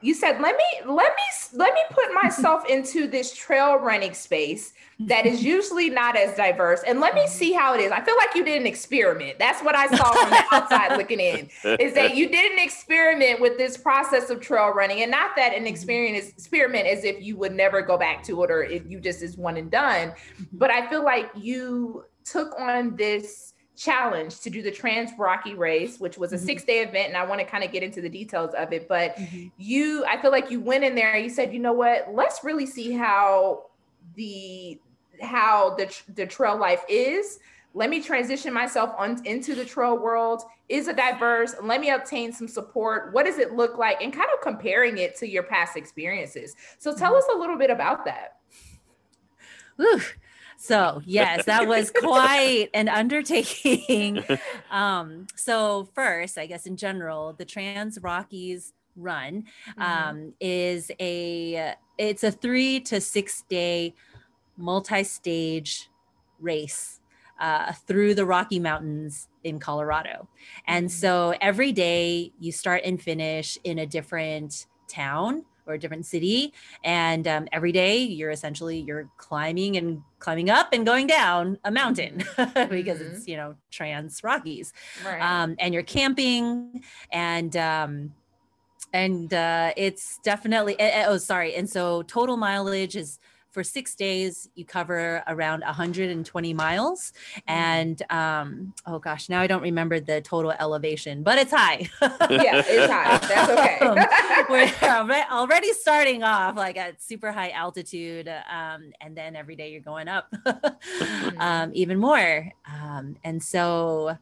you said let me let me let me put myself [LAUGHS] into this trail running space that is usually not as diverse and let me mm-hmm. see how it is. I feel like you did an experiment. That's what i saw from the outside looking in is that you did an experiment with this process of trail running and not that an mm-hmm. experience experiment as if you would never go back to it or if you just is one and done mm-hmm. but i feel like you took on this challenge to do the Trans Rocky Race, which was a mm-hmm. six day event. And I want to kind of get into the details of it. But mm-hmm. you, I feel like you went in there and you said, you know what, let's really see how the how the the trail life is let me transition myself on into the trail world is it diverse let me obtain some support what does it look like and kind of comparing it to your past experiences so tell mm-hmm. us a little bit about that Ooh, so yes, that was quite an undertaking. [LAUGHS] Um, so first, I guess in general, the Trans Rockies run mm-hmm. um, is a it's a three to six day multi-stage race uh, through the Rocky Mountains in Colorado. And mm-hmm. so every day you start and finish in a different town or a different city and um, every day you're essentially you're climbing and climbing up and going down a mountain [LAUGHS] because mm-hmm. it's you know trans rockies right. um, and you're camping and um, and uh, it's definitely oh sorry and so total mileage is for six days you cover around 120 miles. Mm-hmm. and um, oh gosh now i don't remember the total elevation but it's high. [LAUGHS] Yeah it's high. That's okay. [LAUGHS] Um, we're already starting off like at super high altitude um, and then every day you're going up. [LAUGHS] Mm-hmm. um, even more. Um, and so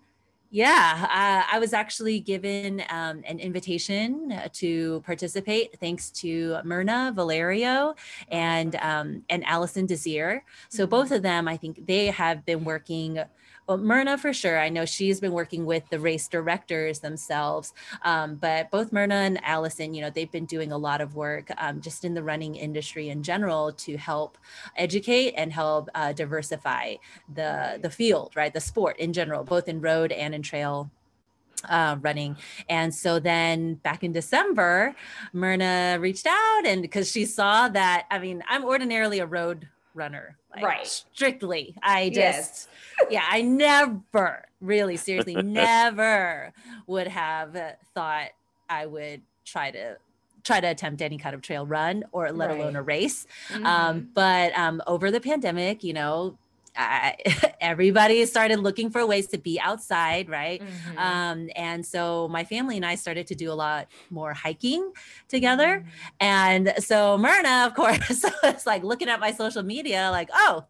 yeah, uh, I was actually given um, an invitation uh, to participate thanks to Myrna Valerio and um, and Alison Désir. So both mm-hmm. of them, I think they have been working well, Myrna for sure. I know she's been working with the race directors themselves, um, but both Myrna and Alison, you know, they've been doing a lot of work um, just in the running industry in general to help educate and help uh, diversify the the field, right? The sport in general, both in road and in trail uh, running. And so then back in December, Myrna reached out and because she saw that, I mean, I'm ordinarily a road runner, like, right? Strictly, I just, yes. [LAUGHS] yeah, I never really, seriously, never would have thought I would try to try to attempt any kind of trail run or let right. alone a race. Mm-hmm. Um, but um, over the pandemic, you know, I, [LAUGHS] everybody started looking for ways to be outside, right? Mm-hmm. Um, and so my family and I started to do a lot more hiking together. Mm-hmm. And so Myrna, of course, [LAUGHS] was like looking at my social media, like, oh,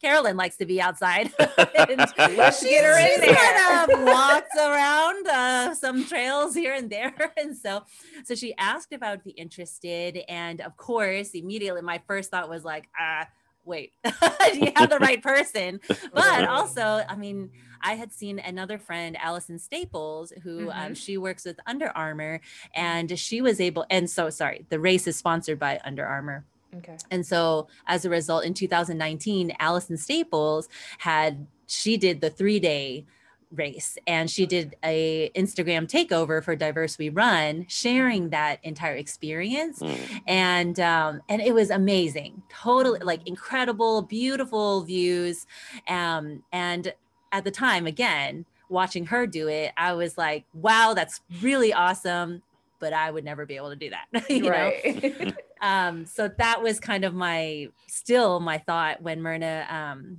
Carolyn likes to be outside. [LAUGHS] Let's get her in there. Kind of walks around uh, some trails here and there, and so so she asked if I would be interested, and of course, immediately my first thought was like, ah wait, do [LAUGHS] you have the [LAUGHS] right person? But also, I mean, I had seen another friend, Allison Staples, who um, mm-hmm. um, she works with Under Armour, and she was able. And so, sorry, the race is sponsored by Under Armour. Okay. And so, as a result, in 2019, Allison Staples had she did the three day race and she did a instagram takeover for diverse we run sharing that entire experience. Mm. and um and it was amazing. Totally like incredible beautiful views. Um and at the time again watching her do it i was like wow that's really awesome but i would never be able to do that [LAUGHS] you right. know [LAUGHS] um so that was kind of my still my thought when myrna um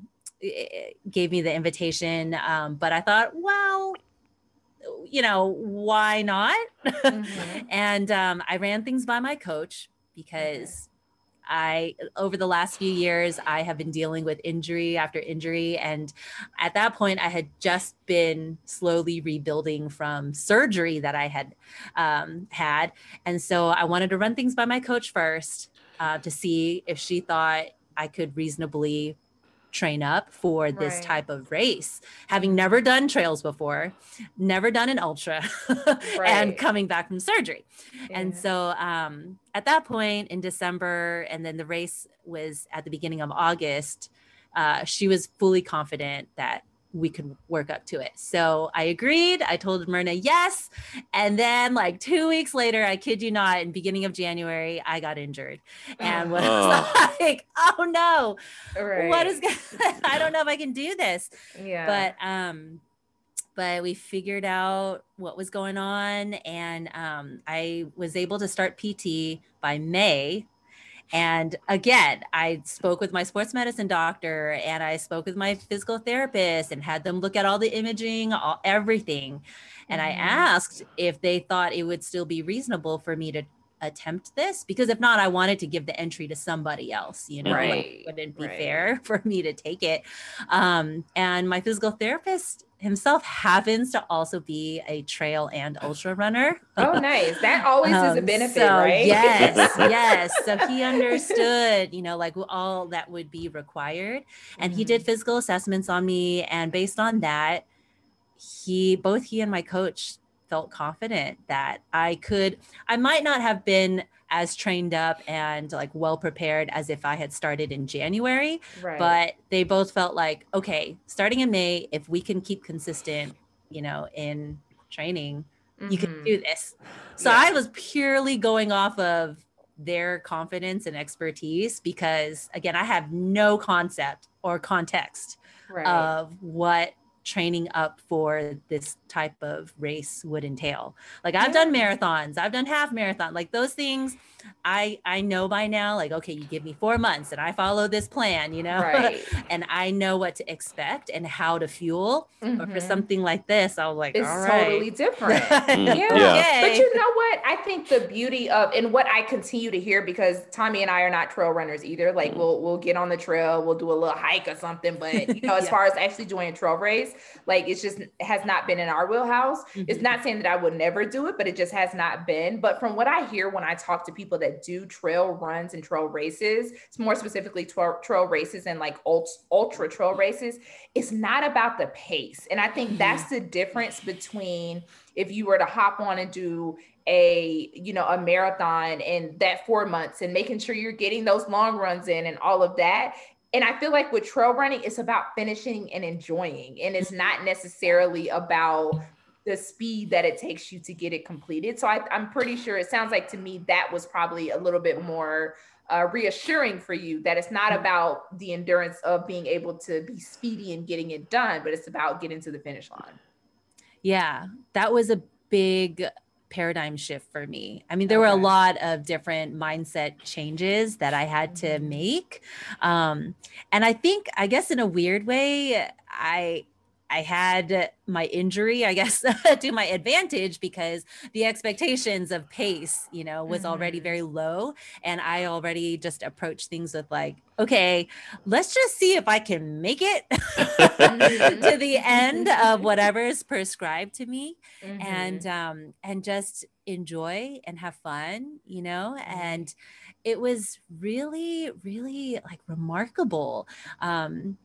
gave me the invitation. Um, but I thought, well, you know, why not? Mm-hmm. [LAUGHS] and um, I ran things by my coach because I, over the last few years, I have been dealing with injury after injury. And at that point, I had just been slowly rebuilding from surgery that I had um, had. And so I wanted to run things by my coach first uh, to see if she thought I could reasonably train up for this right. type of race having never done trails before never done an ultra [LAUGHS] right. and coming back from surgery yeah. and so um, at that point in december and then the race was at the beginning of august uh, she was fully confident that we could work up to it. So I agreed. I told Myrna yes. And then, like two weeks later, I kid you not, in beginning of January, I got injured and [SIGHS] was oh. [LAUGHS] like, oh no, right. what is [LAUGHS] I don't know if I can do this. Yeah. But, um, but we figured out what was going on and um, i was able to start pt by may and again, I spoke with my sports medicine doctor and I spoke with my physical therapist and had them look at all the imaging, all, everything. And mm-hmm. I asked if they thought it would still be reasonable for me to attempt this because if not i wanted to give the entry to somebody else you know right. like, wouldn't be right. fair [LAUGHS] for me to take it um, and my physical therapist himself happens to also be a trail and ultra runner. Oh, [LAUGHS] nice. That always um, is a um, benefit, so, right? yes, [LAUGHS] yes. So he understood, you know, like all that would be required. And mm-hmm. he did mm-hmm. physical assessments on me. And based on that, he, both he and my coach felt confident that I could, I might not have been as trained up and like well prepared as if I had started in January. Right. But they both felt like, okay, starting in May, if we can keep consistent, you know, in training, mm-hmm. you can mm-hmm. do this. So yeah. I was purely going off of their confidence and expertise because again, I have no concept or context right. of what training up for this type of race would entail. Like I've done marathons, I've done half marathon, like those things I I know by now like okay, you give me 4 months and I follow this plan, you know? Right. [LAUGHS] and I know what to expect and how to fuel. Mm-hmm. But for mm-hmm. something like this, I was like it's totally different. [LAUGHS] yeah. yeah. But you know what? I think the beauty of and what I continue to hear because Tommy and I are not trail runners either. Like mm-hmm. we'll we'll get on the trail, we'll do a little hike or something, but you know, [LAUGHS] as yeah. far as actually doing a trail race, like it's just has not been in our wheelhouse. Mm-hmm. It's not saying that I would never do it, but it just has not been. But from what I hear when I talk to people that do trail runs and trail races, it's more specifically trail, trail races and like ultra trail races, it's not about the pace. And I think mm-hmm. that's the difference between if you were to hop on and do a you know a marathon and that four months and making sure you're getting those long runs in and all of that and I feel like with trail running, it's about finishing and enjoying, and it's not necessarily about the speed that it takes you to get it completed. So I, am pretty sure it sounds like to me that was probably a little bit more uh, reassuring for you that it's not about the endurance of being able to be speedy and getting it done, but it's about getting to the finish line. Yeah, that was a big paradigm shift for me. I mean, there were a lot of different mindset changes that I had to mm-hmm. make. Um, and I think, I guess, in a weird way, I I had my injury, I guess, [LAUGHS] to my advantage because the expectations of pace, you know, was mm-hmm. already very low. And I already just approached things with like, okay, let's just see if I can make it [LAUGHS] to the end of whatever is prescribed to me. Mm-hmm. And um, and just enjoy and have fun, you know, and it was really, really like remarkable. Um,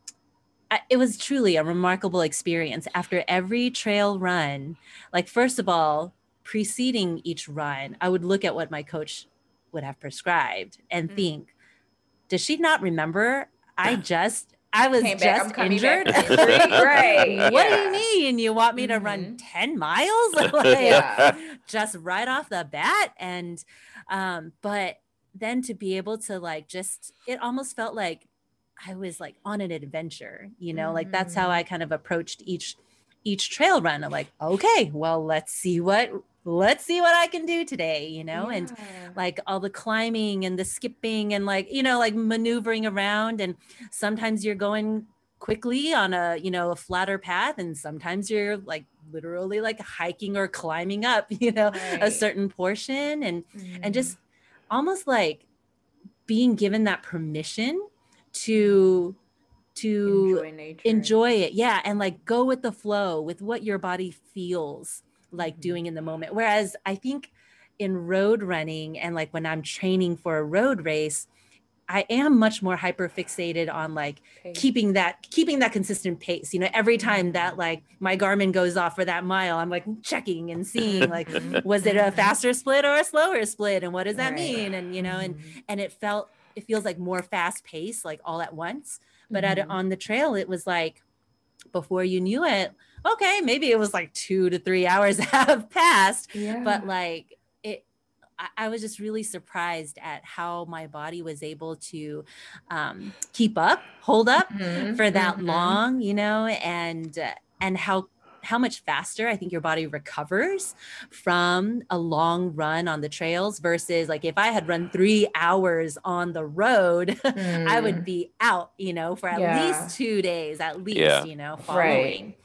it was truly a remarkable experience after every trail run. Like, first of all, preceding each run, I would look at what my coach would have prescribed and mm. think, does she not remember? I [SIGHS] just I was Came just injured. [LAUGHS] [LAUGHS] right. what yeah. do you mean? You want me to mm-hmm. run 10 miles? [LAUGHS] like, yeah. Just right off the bat. And um, but then to be able to like just it almost felt like I was like on an adventure, you know, mm-hmm. like that's how mm-hmm. I kind of approached each each trail run. I'm like, okay, well, let's see what let's see what I can do today, you know, yeah. and like all the climbing and the skipping and like, you know, like maneuvering around. And sometimes you're going quickly on a, you know, a flatter path. And sometimes you're like literally like hiking or climbing up, [LAUGHS] you know, right. a certain portion and, mm-hmm. and just almost like being given that permission to to enjoy, enjoy, it yeah and like go with the flow with what your body feels like mm-hmm. doing in the moment. Whereas I think in road running and like when I'm training for a road race, I am much more hyper fixated on like okay. keeping that keeping that consistent pace. You know, every time that mm-hmm. like my Garmin goes off for that mile, I'm like checking and seeing like mm-hmm. was it a faster split or a slower split and what does that right. mean? And you know, and and it felt it feels like more fast pace like all at once. But mm-hmm. at on the trail it was like before you knew it, okay, maybe it was like two to three hours [LAUGHS] have passed, yeah. but like it, I, was just really surprised at how my body was able to um, keep up, hold up mm-hmm. for that mm-hmm. long, you know, and uh, and how how much faster I think your body recovers from a long run on the trails versus like if I had run three hours on the road, mm. [LAUGHS] I would mm. be out, you know, for at yeah. least two days, at least, yeah. you know, following. Right.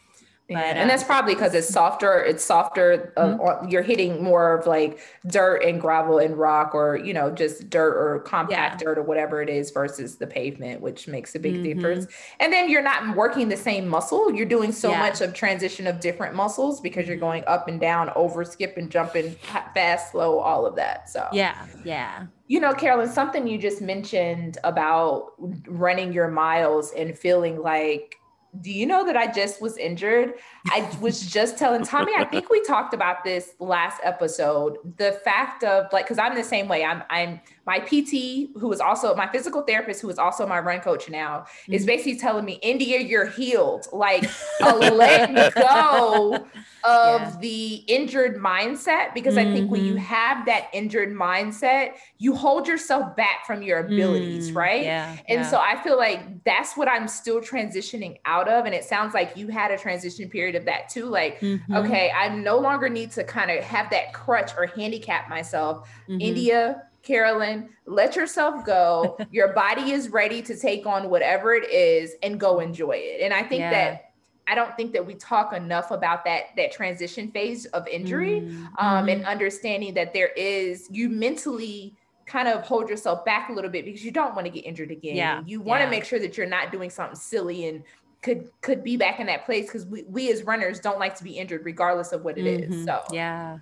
But, yeah. and that's probably because it's softer. It's softer. Uh, mm-hmm. you're hitting more of like dirt and gravel and rock, or you know, just dirt or compact yeah. dirt or whatever it is, versus the pavement, which makes a big mm-hmm. difference. And then you're not working the same muscle. You're doing so yeah. much of transition of different muscles because you're going up and down, over, skipping, jumping, fast, slow, all of that. So yeah, yeah. You know, Carolyn, something you just mentioned about running your miles and feeling like do you know that I just was injured? I was [LAUGHS] just telling Tommy, I think we talked about this last episode. The fact of like, because I'm the same way. I'm I'm my PT, who is also my physical therapist, who is also my run coach now, mm-hmm. is basically telling me, India, you're healed. Like [LAUGHS] let go of yeah. the injured mindset because mm-hmm. I think when you mm-hmm. have that injured mindset, you hold yourself back from your abilities, mm, right? Yeah, and yeah. so I feel like that's what I'm still transitioning out of. And it sounds like you had a transition period of that too. Like, mm-hmm. okay, I no longer need to kind of have that crutch or handicap myself. Mm-hmm. India, Carolyn, let yourself go. [LAUGHS] Your body is ready to take on whatever it is and go enjoy it. And I think yeah. that I don't think that we talk enough about that that transition phase of injury mm-hmm. um, and mm-hmm. understanding that there is you mentally kind of hold yourself back a little bit because you don't want to get injured again. Yeah. You want to yeah. make sure that you're not doing something silly and could could be back in that place because we, we as runners don't like to be injured regardless of what it mm-hmm. is. So yeah.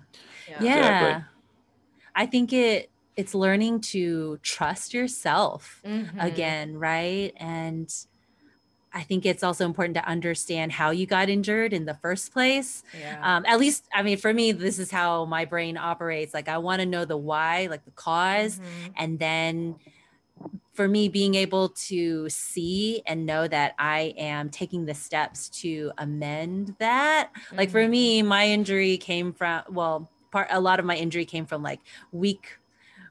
Yeah. yeah. Exactly. I think it it's learning to trust yourself mm-hmm. again, right? And I think it's also important to understand how you got injured in the first place. Yeah. Um, at least, I mean, for me, this is how my brain operates. Like, I want to know the why, like the because mm-hmm. and then for me, being able to see and know that I am taking the steps to amend that. Mm-hmm. Like for me, mm-hmm. my injury came from well, part a lot of my injury came from like weak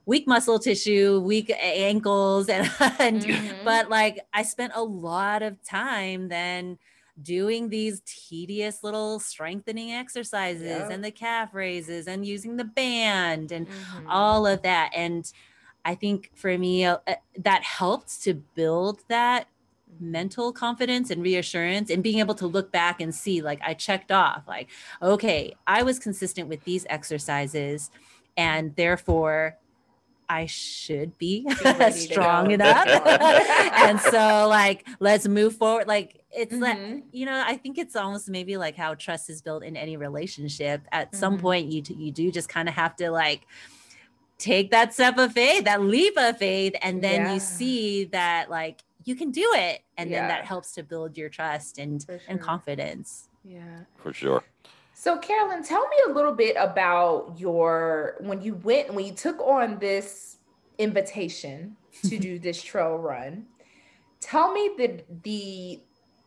weak muscle tissue, weak ankles, [LAUGHS] and, and mm-hmm. but like I spent a lot of time then doing these tedious little strengthening exercises yep. and the calf raises and using the band and mm-hmm. all of that. And I think for me, uh, uh that helped to build that mental confidence and reassurance and being able to look back and see like I checked off like okay I was consistent with these exercises and therefore I should be [LAUGHS] strong enough. [LAUGHS] and so like let's move forward. Like it's mm-hmm. like you know i think it's almost maybe like how trust is built in any relationship at mm-hmm. some point you you do just kind of have to like take that step of faith that leap of faith and then yeah. you see that like you can do it and yeah. then that helps to build your trust and sure. and confidence yeah for sure so carolyn tell me a little bit about your when you went when you took on this invitation to mm-hmm. do this trail run tell me the the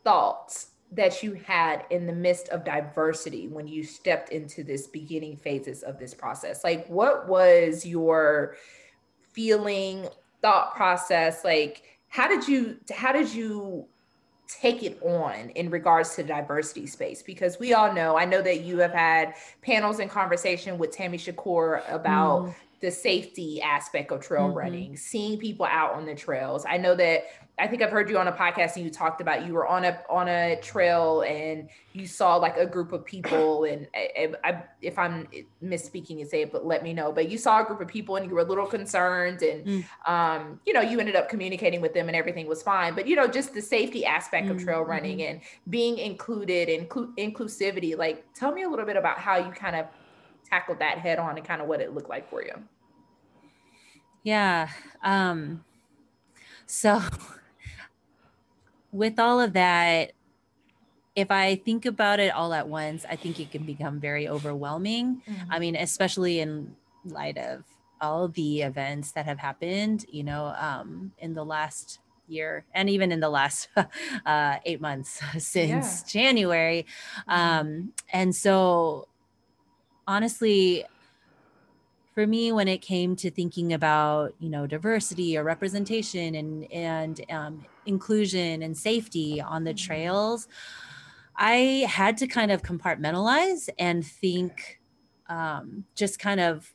thoughts that you had in the midst of diversity when you stepped into this beginning phases of this process. Like what was your feeling thought process? Like how did you how did you take it on in regards to the diversity space because we all know i know that you have had panels and conversation with tammy shakur about mm. the safety aspect of trail mm-hmm. running seeing people out on the trails i know that I think I've heard you on a podcast and you talked about you were on a on a trail and you saw like a group of people [CLEARS THROAT] and I, I, if I'm misspeaking and say it, but let me know. But you saw a group of people and you were a little concerned and mm. um, you know you ended up communicating with them and everything was fine. But you know just the safety aspect mm. of trail mm-hmm. running and being included and inclu- inclusivity. Like tell me a little bit about how you kind of tackled that head on and kind of what it looked like for you. Yeah. Um, [LAUGHS] so with all of that, if I think about it all at once, I think it can become very overwhelming. Mm-hmm. I mean, especially in light of all the events that have happened, you know, um, in the last year and even in the last [LAUGHS] uh, eight months [LAUGHS] since yeah. January. Mm-hmm. Um, and so, honestly, for me when it came to thinking about you know diversity or representation and and um, inclusion and safety on the mm-hmm. trails i had to kind of compartmentalize and think um, just kind of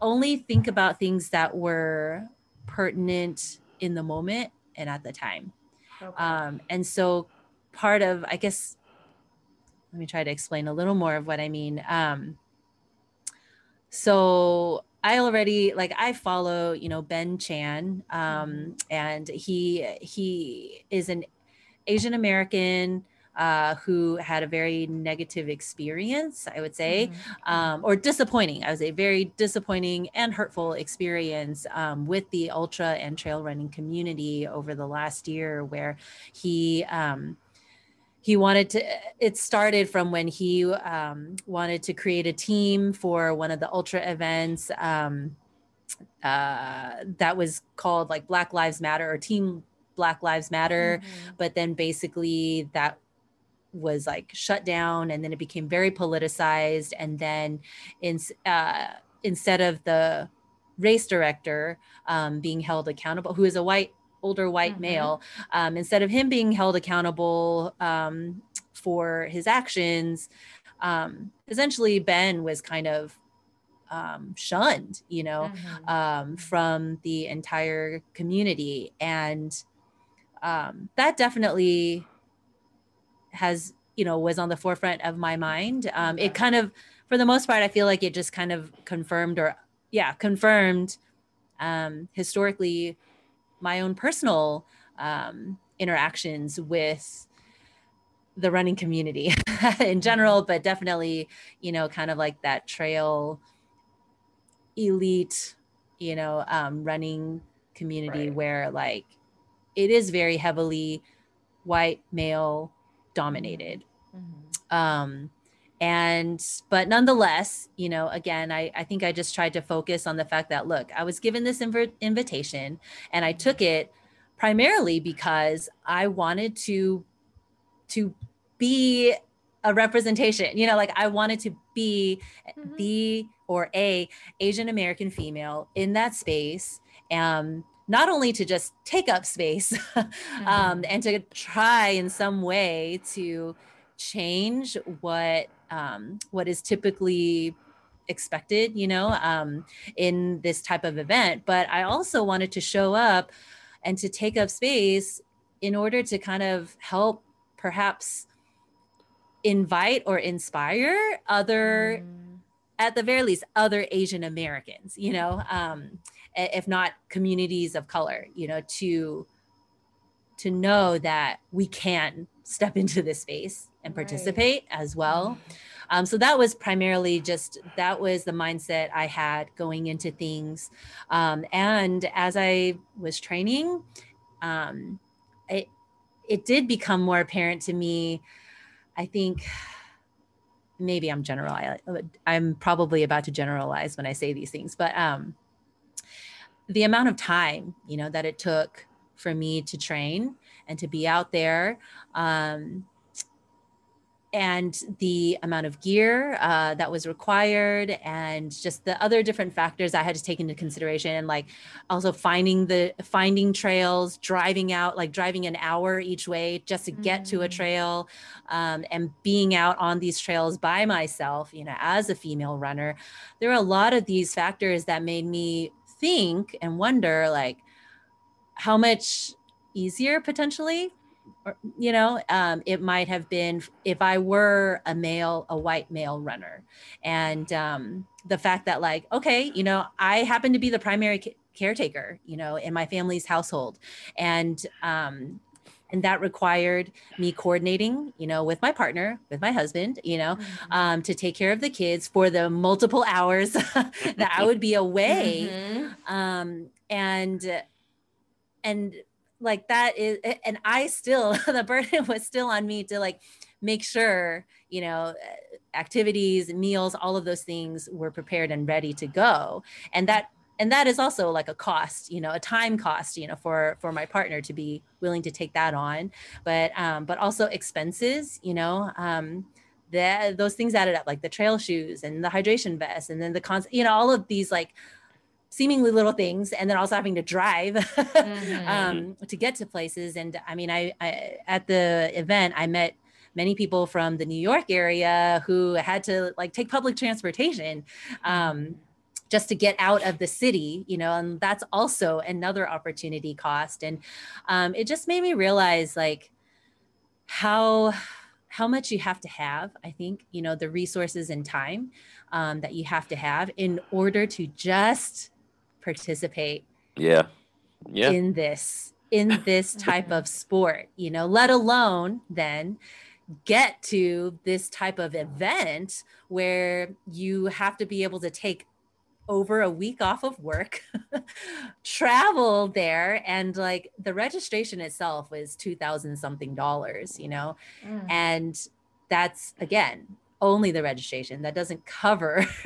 only think about things that were pertinent in the moment and at the time okay. um, and so part of i guess let me try to explain a little more of what i mean um, so I already like I follow, you know, Ben Chan, um, mm-hmm. and he he is an Asian American uh, who had a very negative experience, I would say, mm-hmm. um, or disappointing. I would say very disappointing and hurtful experience um, with the ultra and trail running community over the last year, where he um, he wanted to it started from when he um, wanted to create a team for one of the ultra events um, uh, that was called like black lives matter or team black lives matter mm-hmm. but then basically that was like shut down and then it became very politicized and then in, uh, instead of the race director um, being held accountable who is a white older white mm-hmm. male um, instead of him being held accountable um, for his actions um, essentially ben was kind of um, shunned you know mm-hmm. Um, from the entire community and um, that definitely has you know was on the forefront of my mind it kind of for the most part i feel like it just kind of confirmed or yeah confirmed historically my own personal um, interactions with the running community [LAUGHS] in general, but definitely, you know, kind of like that trail elite, you know, um, running community right. where like it is very heavily white male dominated. Mm-hmm. Um, and but nonetheless you know again I, I think i just tried to focus on the fact that look i was given this inv- invitation and i took it primarily because i wanted to to be a representation you know like i wanted to be mm-hmm. the or a asian american female in that space um not only to just take up space [LAUGHS] mm-hmm. um, and to try in some way to change what um, what is typically expected, you know, um, in this type of event. But I also wanted to show up and to take up space in order to kind of help perhaps invite or inspire other mm. at the very least other asian americans you know um, if not communities of color you know to to know that we can step into this space and participate right. as well. Mm-hmm. Um, so that was primarily just that was the mindset I had going into things. Um, and as I was training, um, it it did become more apparent to me. I think maybe I'm general. I'm probably about to generalize when I say these things, but um, the amount of time you know that it took for me to train and to be out there um, and the amount of gear uh, that was required and just the other different factors i had to take into consideration and like also finding the finding trails driving out like driving an hour each way just to get mm-hmm. to a mm. trail um, and being out on these trails by myself you know as a female runner there are a lot of these factors that made me think and wonder like how much easier potentially or, you know um, it might have been if i were a male a white male runner and um, the fact that like okay you know i happen to be the primary ca- caretaker you know in my family's household and um, and that required me coordinating you know with my partner with my husband you know mm-hmm. um, to take care of the kids for the multiple [LAUGHS] hours that i would be away mm-hmm. um, and and like that is and i still [LAUGHS] the burden was still on me to like make sure you know activities meals all of those things were prepared and ready to go. And that and that is also like a cost you know a time cost you know for for my partner to be willing to take that on. But um but also expenses you know um that those things added up like the trail shoes and the hydration vest and then the cons you know all of these like seemingly little things and then also having to drive [LAUGHS] mm-hmm. um, to get to places. And i mean I, I, at the event i met many people from the new york area who had to like take public transportation um, just to get out of the city you know and that's also another opportunity cost. And um, it just made me realize like how how much you have to have i think you know the resources and time um, that you have to have in order to just participate yeah. Yeah. in this in this [LAUGHS] type of sport you know let alone then get to this type of event where you have to be able to take over a week off of work [LAUGHS] travel there and like the registration itself was 2000 something dollars you know? Mm. and that's again only the registration that doesn't cover [LAUGHS]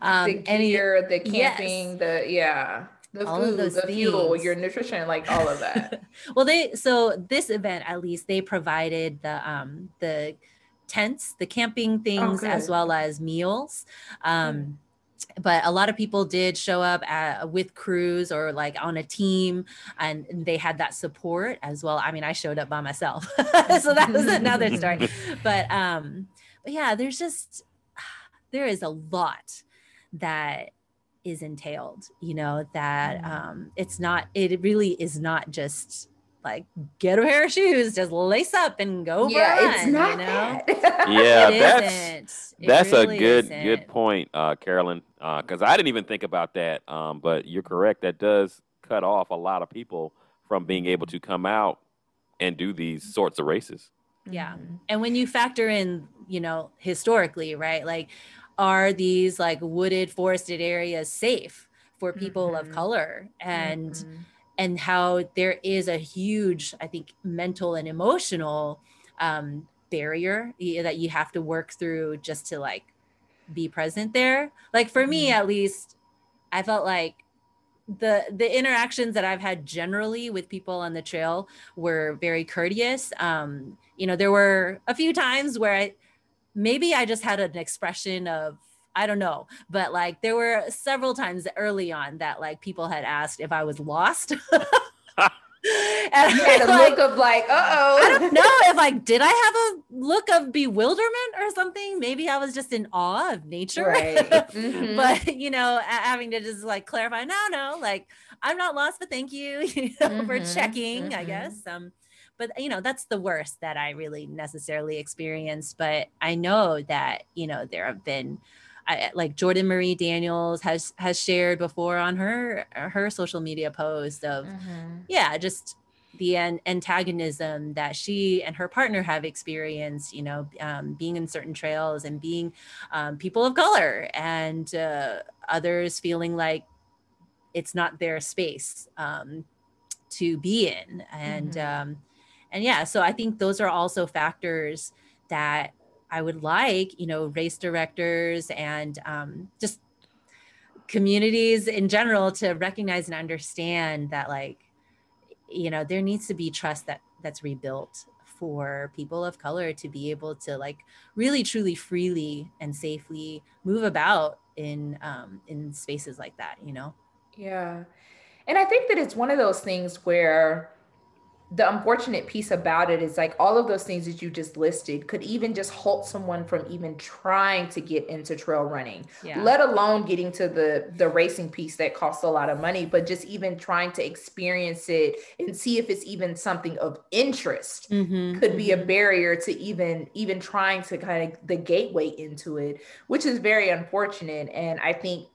um, the gear, any, the camping, yes. the yeah, the all food, the things. fuel, your nutrition, like all of that. [LAUGHS] well, they so this event at least they provided the um the tents, the camping oh, things, oh, as well as meals. Um, mm but a lot of people did show up at, with crews or like on a team and they had that support as well i mean i showed up by myself [LAUGHS] so that was another story but um but yeah, there's just [SIGHS] there is a lot that is entailed, you know, that mm-hmm. um it's not it really is not just like get a pair of shoes, just lace up and go. Yeah, run, it's not. You know? [LAUGHS] yeah, that's that's really a good isn't. good point, uh, Carolyn. Because uh, I didn't even think about that. Um, but you're correct. That does cut off a lot of people from being able to come out and do these sorts of races. Yeah. Mm-hmm. And when you factor in, you know, historically, right? Like, are these like wooded, forested areas safe for people mm-hmm. of color? And, mm-hmm. and how there is a huge, I think, mental and emotional um, barrier that you have to work through just to like be present there. Like, for me, mm-hmm. at least, I felt like the the interactions that I've had generally with people on the trail were very courteous. Um, you know, there were a few times where I maybe I just had an expression of I don't know, but like there were several times early on that like people had asked if I was lost. [LAUGHS] and you had a like, look of like, uh oh. I don't know if like, did I have a look of bewilderment or something? Maybe I was just in awe of nature. Right. [LAUGHS] Mm-hmm. but you know, having to just like clarify, no, no, like I'm not lost, but thank you, [LAUGHS] you know, mm-hmm. for checking, mm-hmm. I guess. Um, but you know, that's the worst that I really necessarily experienced. But I know that, you know, there have been I, like Jordan Marie Daniels has has shared before on her her social media post of mm-hmm. yeah just the an- antagonism that she and her partner have experienced, you know, um, being in certain trails and being um, people of color, and uh, others feeling like it's not their space um, to be in, and mm-hmm. And yeah, so I think those are also factors that I would like, you know, race directors and um, just communities in general to recognize and understand that like you know there needs to be trust that that's rebuilt for people of color to be able to like really truly freely and safely move about in um in spaces like that you know? Yeah. And i think that it's one of those things where the unfortunate piece about it is like all of those things that you just listed could even just halt someone from even trying to get into trail running yeah. let alone getting to the the racing piece that costs a lot of money but just even trying to experience it and see if it's even something of interest mm-hmm, could mm-hmm. be a mm-hmm. barrier to even even trying to kind of the gateway into it which is very unfortunate and i think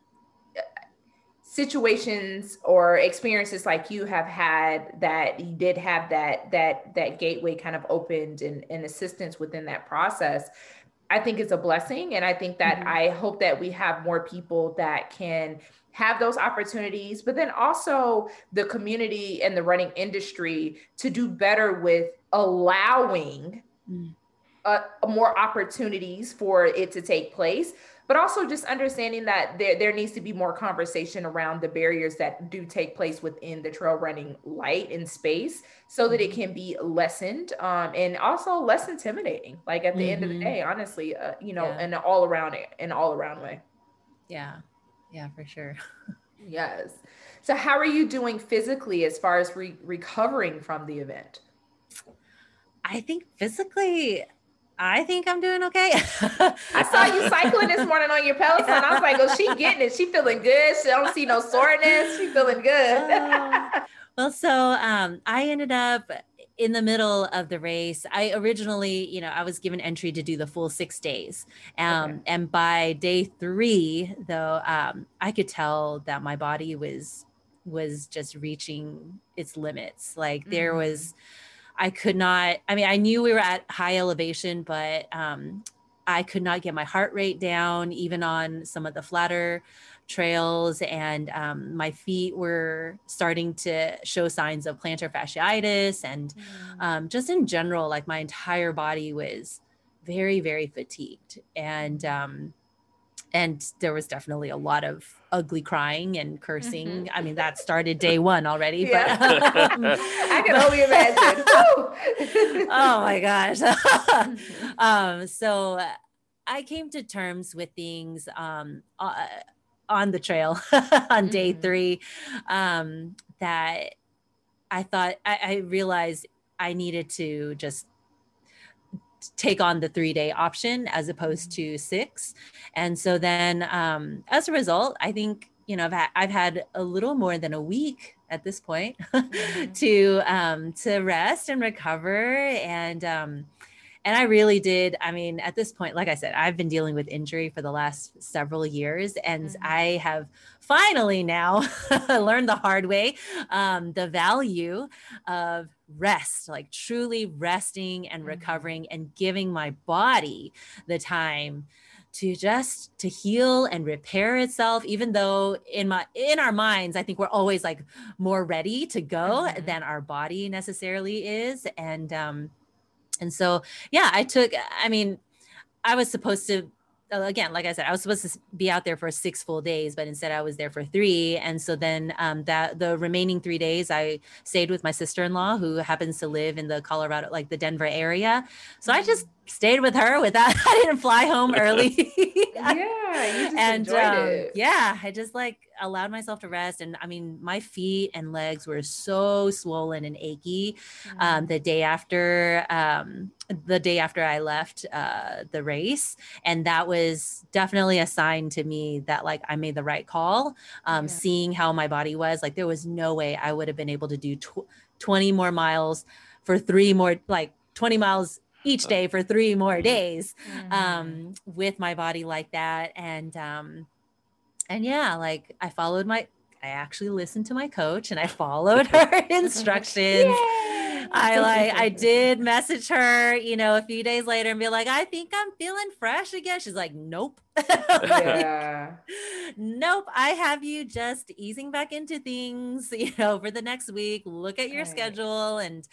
situations or experiences like you have had that you did have that that that gateway kind of opened and, and assistance within that process i think it's a blessing and i think that mm-hmm. i hope that we have more people that can have those opportunities but then also the community and the running industry to do better with allowing mm. uh, more opportunities for it to take place but also just understanding that there, there needs to be more conversation around the barriers that do take place within the trail running light and space so that it mm-hmm. can be lessened um, and also less intimidating like at the mm-hmm. end of the mm-hmm. day honestly uh, you know yeah. in an all around an all around way yeah yeah for sure [LAUGHS] yes so how are you doing physically as far as re- recovering from the event i think physically I think I'm doing okay. I saw you cycling this morning on your Peloton. I was like, "Oh, she getting it. She feeling good. She don't see no soreness. She feeling good." uh, [LAUGHS] well, so um, I ended up in the middle of the race. I originally, you know, I was given entry to do the full six days, um, okay. and by day three, though, um, I could tell that my body was was just reaching its limits. Like there mm-hmm. was I could not, I mean, I knew we were at high elevation, but um, I could not get my heart rate down, even on some of the flatter trails. And um, my feet were starting to show signs of plantar fasciitis. And mm. um, just in general, like my entire body was very, very fatigued. And, um, and there was definitely a lot of ugly crying and cursing. Mm-hmm. I mean, that started day one already. Yeah. But [LAUGHS] um, I can only imagine. [LAUGHS] oh my gosh. [LAUGHS] um, so I came to terms with things um, uh, on the trail on day mm-hmm. three um, that I thought I, I realized I needed to just take on the three day option as opposed mm-hmm. to six. And so then um, as a result, I think, you know, I've had, I've had a little more than a week at this point mm-hmm. [LAUGHS] to um, to rest and recover and um, and I really did. I mean, at this point, like I said, I've been dealing with injury for the last several years, and mm-hmm. I have finally now [LAUGHS] learned the hard way um, the value of rest, like truly resting and mm-hmm. recovering and giving my body the time to just to heal and repair itself even though in my in our minds i think we're always like more ready to go mm-hmm. than our body necessarily is and um and so yeah i took i mean i was supposed to again, like I said, I was supposed to be out there for six full days, but instead I was there for three. And so then um, that the remaining three days, I stayed with my sister in law, who happens to live in the Colorado, like the Denver area. So I just stayed with her without [LAUGHS] I didn't fly home early. [LAUGHS] yeah, [LAUGHS] and um, yeah, I just like allowed myself to rest. And I mean, my feet and legs were so swollen and achy mm-hmm. um, the day after um, the day after I left uh, the race, and that was definitely a sign to me that like I made the right call. Um, yeah. Seeing how my body was, like there was no way I would have been able to do tw- twenty more miles for three more like twenty miles each uh. day for three more days mm-hmm. um, with my body like that and um, and yeah like i followed my i actually listened to my coach and i followed [LAUGHS] her [LAUGHS] instructions I [LAUGHS] like I did message her, you know, a few days later and be like, I think I'm feeling fresh again. She's like, Nope. [LAUGHS] yeah. nope. I have you just easing back into things, [LAUGHS] you know, for the next week. Look at your right. schedule and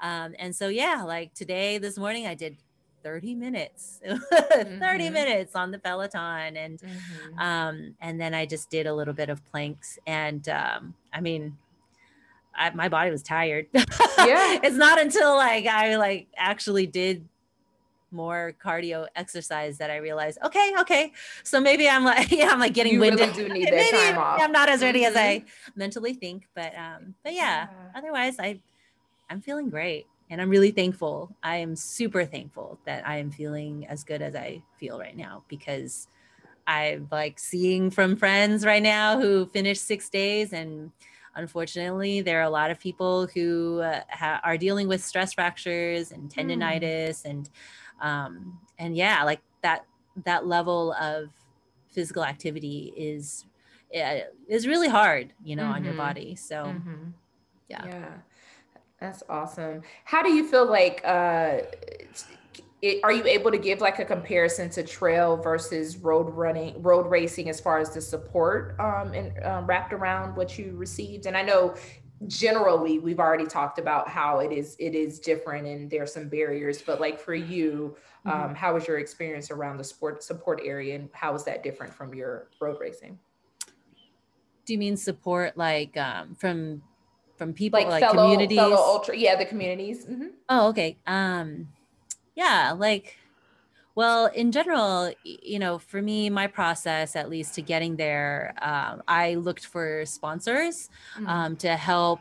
um and so yeah, like today this morning I did 30 minutes 30 mm-hmm. minutes on the peloton and mm-hmm. um and then i just did a little bit of planks and um i mean I, my body was tired [LAUGHS] yeah it's not until like i like actually did more cardio exercise that I realized, okay, okay. So maybe I'm like, [LAUGHS] yeah, I'm like getting you winded. Really do need that maybe time off. I'm not as ready mm-hmm. as I mm-hmm. mentally think, but um, but yeah, yeah. Otherwise, I I'm feeling great and I'm really thankful. I am super thankful that I am feeling as good as I feel right now because I'm like seeing from friends right now who finished six days and unfortunately there are a lot of people who uh, ha- are dealing with stress fractures and hmm. tendonitis mm. and um, and yeah like that that level of physical activity is uh, is really hard you know mm-hmm. on your mm-hmm. body so mm-hmm. yeah yeah that's awesome. How do you feel like uh it, are you able to give like a comparison to trail versus road running, road racing as far as the support um, and um, wrapped around what you received? And I know generally we've already talked about how it is it is different and there are some barriers, but like for you, mm-hmm. um, how was your experience around the sport support area and how is that different from your road racing? Do you mean support like um, from from people like, like fellow, communities fellow ultra yeah the communities mm-hmm. oh okay um yeah like well in general you know for me my process at least to getting there um, i looked for sponsors mm-hmm. um, to help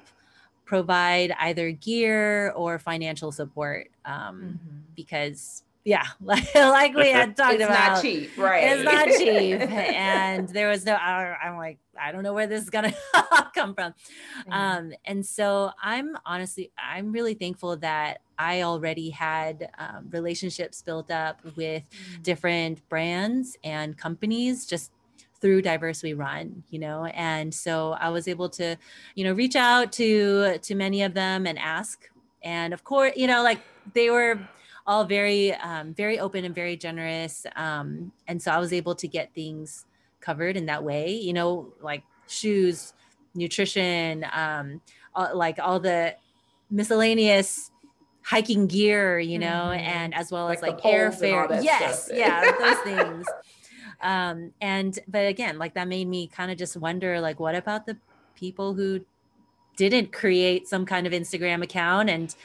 provide either gear or financial support um, mm-hmm. because yeah, like, [LAUGHS] like we had talked it's about. It's not cheap, right? It's not [LAUGHS] cheap, and there was no. I, am like, I don't know where this is gonna [LAUGHS] come from, mm-hmm. um, and so I'm honestly, I'm really thankful that I already had um, relationships built up with mm-hmm. different brands and companies, just through diverse we run you know and so i was able to you know reach out to to many of them and ask and of course you know like they were all very um, very open and very generous um, and so i was able to get things covered in that way you know like shoes nutrition um, all, like all the miscellaneous hiking gear you know mm-hmm. and as well like as like airfare yes stuff. yeah those things um and but again like that made me kind of just wonder like what about the people who didn't create some kind of instagram account and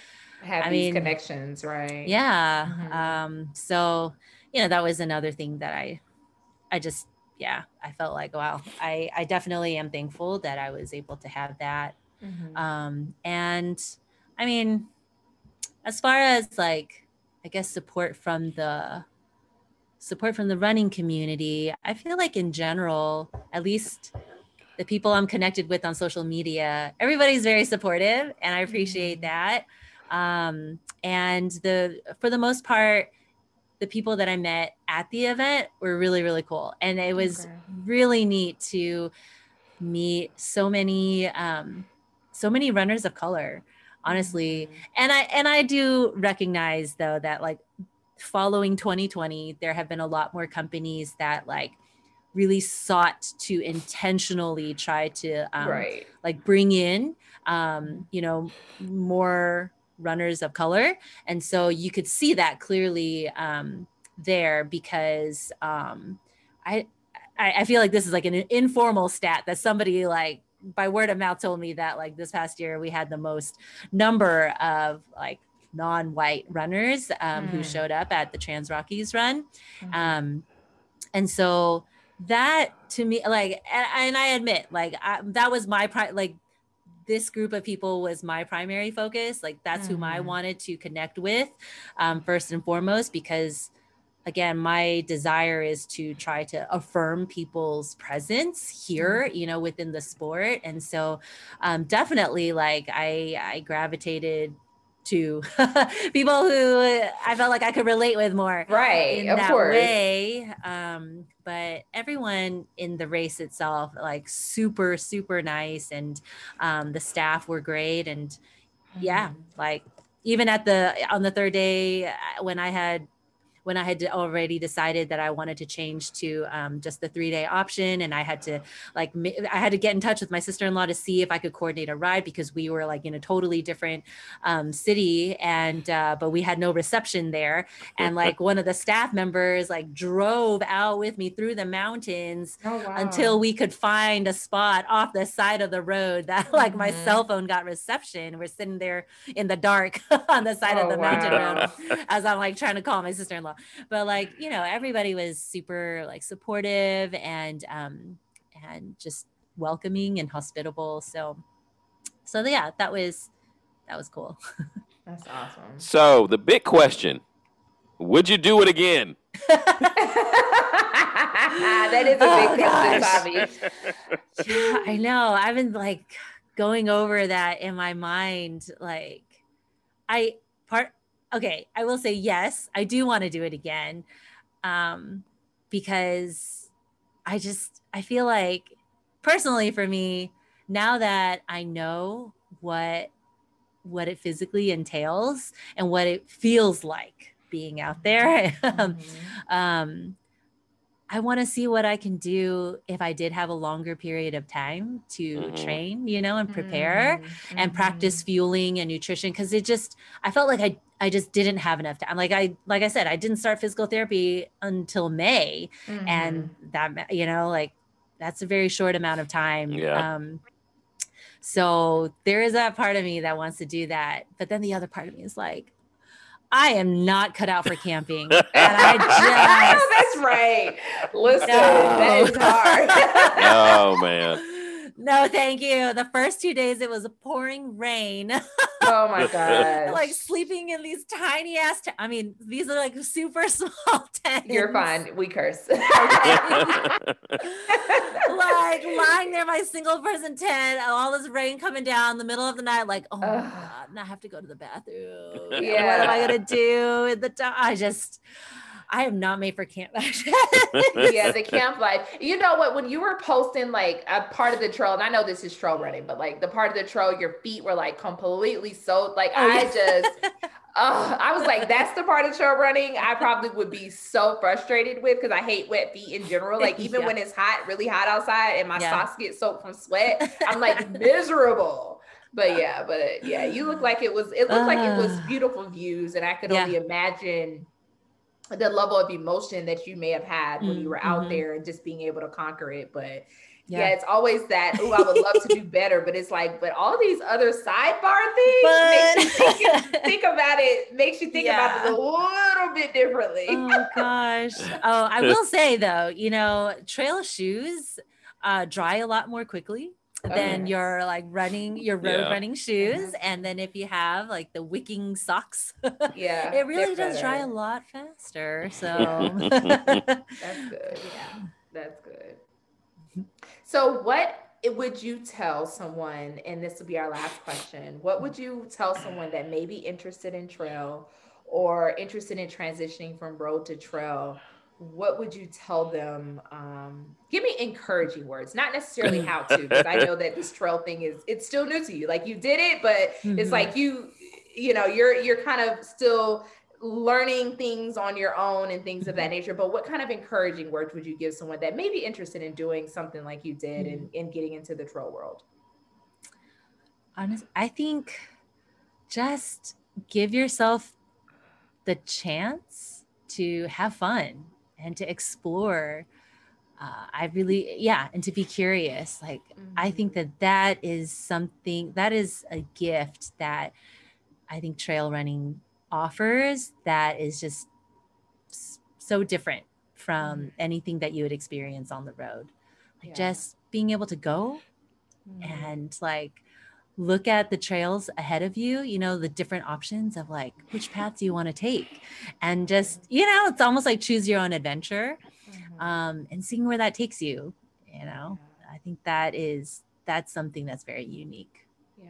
have I these mean, connections, right? Yeah. Mm-hmm. Um, so you know, that was another thing that I I just yeah, I felt like wow, I I definitely am thankful that I was able to have that. Mm-hmm. Um, and I mean, as far as like I guess support from the support from the running community, I feel like in general, at least the people I'm connected with on social media, everybody's very supportive and I appreciate mm-hmm. that. Um, and the for the most part, the people that I met at the event were really, really cool. And it was okay. really neat to meet so many um, so many runners of color honestly mm-hmm. and i and i do recognize though that like following 2020 there have been a lot more companies that like really sought to intentionally try to um, right. like bring in um, you know more runners of color. And so you could see that clearly um, there because um, I, I feel like this is like an informal stat that somebody like by word of mouth told me that like this past year we had the most number of like non-white runners um, mm. who showed up at the Trans Rockies run. Mm-hmm. Um, and so that to me like and, and I admit like I, that was my pri- like this group of people was my primary focus. Like that's mm-hmm. whom I mm-hmm. wanted to connect with um, first and foremost, because again, my desire is to try to affirm people's presence here, mm-hmm. you know, within the sport. And so um, definitely like I, I gravitated to [LAUGHS] people who I felt like I could relate with more. Right. In that course. way. Um, but everyone in the race itself, like super, super nice. And um, the staff were great. And yeah, Mhm. like even at the on the third day uh, when I had when I had already decided that I wanted to change to um, just the three day option, and I had to like I had to get in touch with my sister in law to see if I could coordinate a ride because we were like in a totally different um, city, and uh, but we had no reception there, and like one of the staff members like drove out with me through the mountains Oh, wow. until we could find a spot off the side of the road that [LAUGHS] like my Mhm. cell phone got reception. We're sitting there in the dark [LAUGHS] on the side of Oh, the mountain road as I'm like trying to call my sister-in-law. But like, you know, everybody was super like supportive and um and just welcoming and hospitable. So so yeah, that was that was cool. [LAUGHS] That's awesome. So the big question: Would you do it again? [LAUGHS] that is a big Oh, question. Bobby. yeah, I know. I've been like going over that in my mind. Like, I part okay. I will say yes. I do want to do it again, um, because I just I feel like personally for me now that I know what what it physically entails and what it feels like being out there. [LAUGHS] um, Mhm. um i want to see what i can do if i did have a longer period of time to Mhm. train you know and prepare and Mhm. practice fueling and nutrition because it just i felt like i i just didn't have enough time like i like i said i didn't start physical therapy until may Mhm. and that you know like that's a very short amount of time Yeah. um so there is that part of me that wants to do that but then the other part of me is like i am not cut out for camping and i [LAUGHS] just That's right. Listen, No. that is hard. [LAUGHS] [LAUGHS] oh man. No thank you the first two days it was pouring rain [LAUGHS] oh my god. [LAUGHS] like sleeping in these tiny ass t- i mean these are like super [LAUGHS] small tents You're fine. We curse. like lying there my single person tent, all this rain coming down in the middle of the night, like, oh my Ugh. god, and I have to go to the bathroom. Yeah. What am I gonna do in the time? I just I am not made for camp. Life. Yeah, the camp life. You know what? When you were posting like a part of the trail, and I know this is trail running, but like the part of the trail, your feet were like completely soaked. Like Oh, I yeah. just, [LAUGHS] oh, I was like, that's the part of trail running I probably would be so frustrated with because I hate wet feet in general. Like [LAUGHS] even Yeah. when it's hot, really hot outside, and my Yeah. socks get soaked from sweat, [LAUGHS] I'm like miserable. But yeah, but yeah, you look like it was. It looked like it was Ah. beautiful views, and I could Yeah. only imagine the level of emotion that you may have had when you Mm, were out mhm. there and just being able to conquer it. But yeah, it's always that. Oh, I would love to do better, but it's like, but all these other sidebar things makes you think, think about it. Makes you think about it a little bit differently. oh gosh. Oh, I [LAUGHS] will say though, you know, trail shoes uh, dry a lot more quickly Oh, than Okay. your like running your road Yeah. running mm-hmm. shoes. And then if you have like the wicking socks, [LAUGHS] yeah, it really they're does dry a lot faster. So [LAUGHS] That's good. [LAUGHS] yeah. That's good. So, what would you tell someone, and this will be our last question, what would you tell someone that may be interested in trail or interested in transitioning from road to trail? What would you tell them? Um, give me encouraging words, not necessarily [LAUGHS] how to, because I know that this trail thing is it's still new to you. Like you did it, but it's Mhm. like you, you know, you're you're kind of still learning things on your own and things of that nature. But what kind of encouraging words would you give someone that may be interested in doing something like you did and, and getting into the trail world? honest i think just give yourself the chance to have fun and to explore uh, i really yeah and to be curious like i think that that is something that is a gift that i think trail running offers that is just so different from Mhm. anything that you would experience on the road like Yeah. just being able to go Mhm. and like look at the trails ahead of you you know the different options of like which path do you want to take? And just you know it's almost like choose your own adventure Mhm. um and seeing where that takes you you know? I think that is that's something that's very unique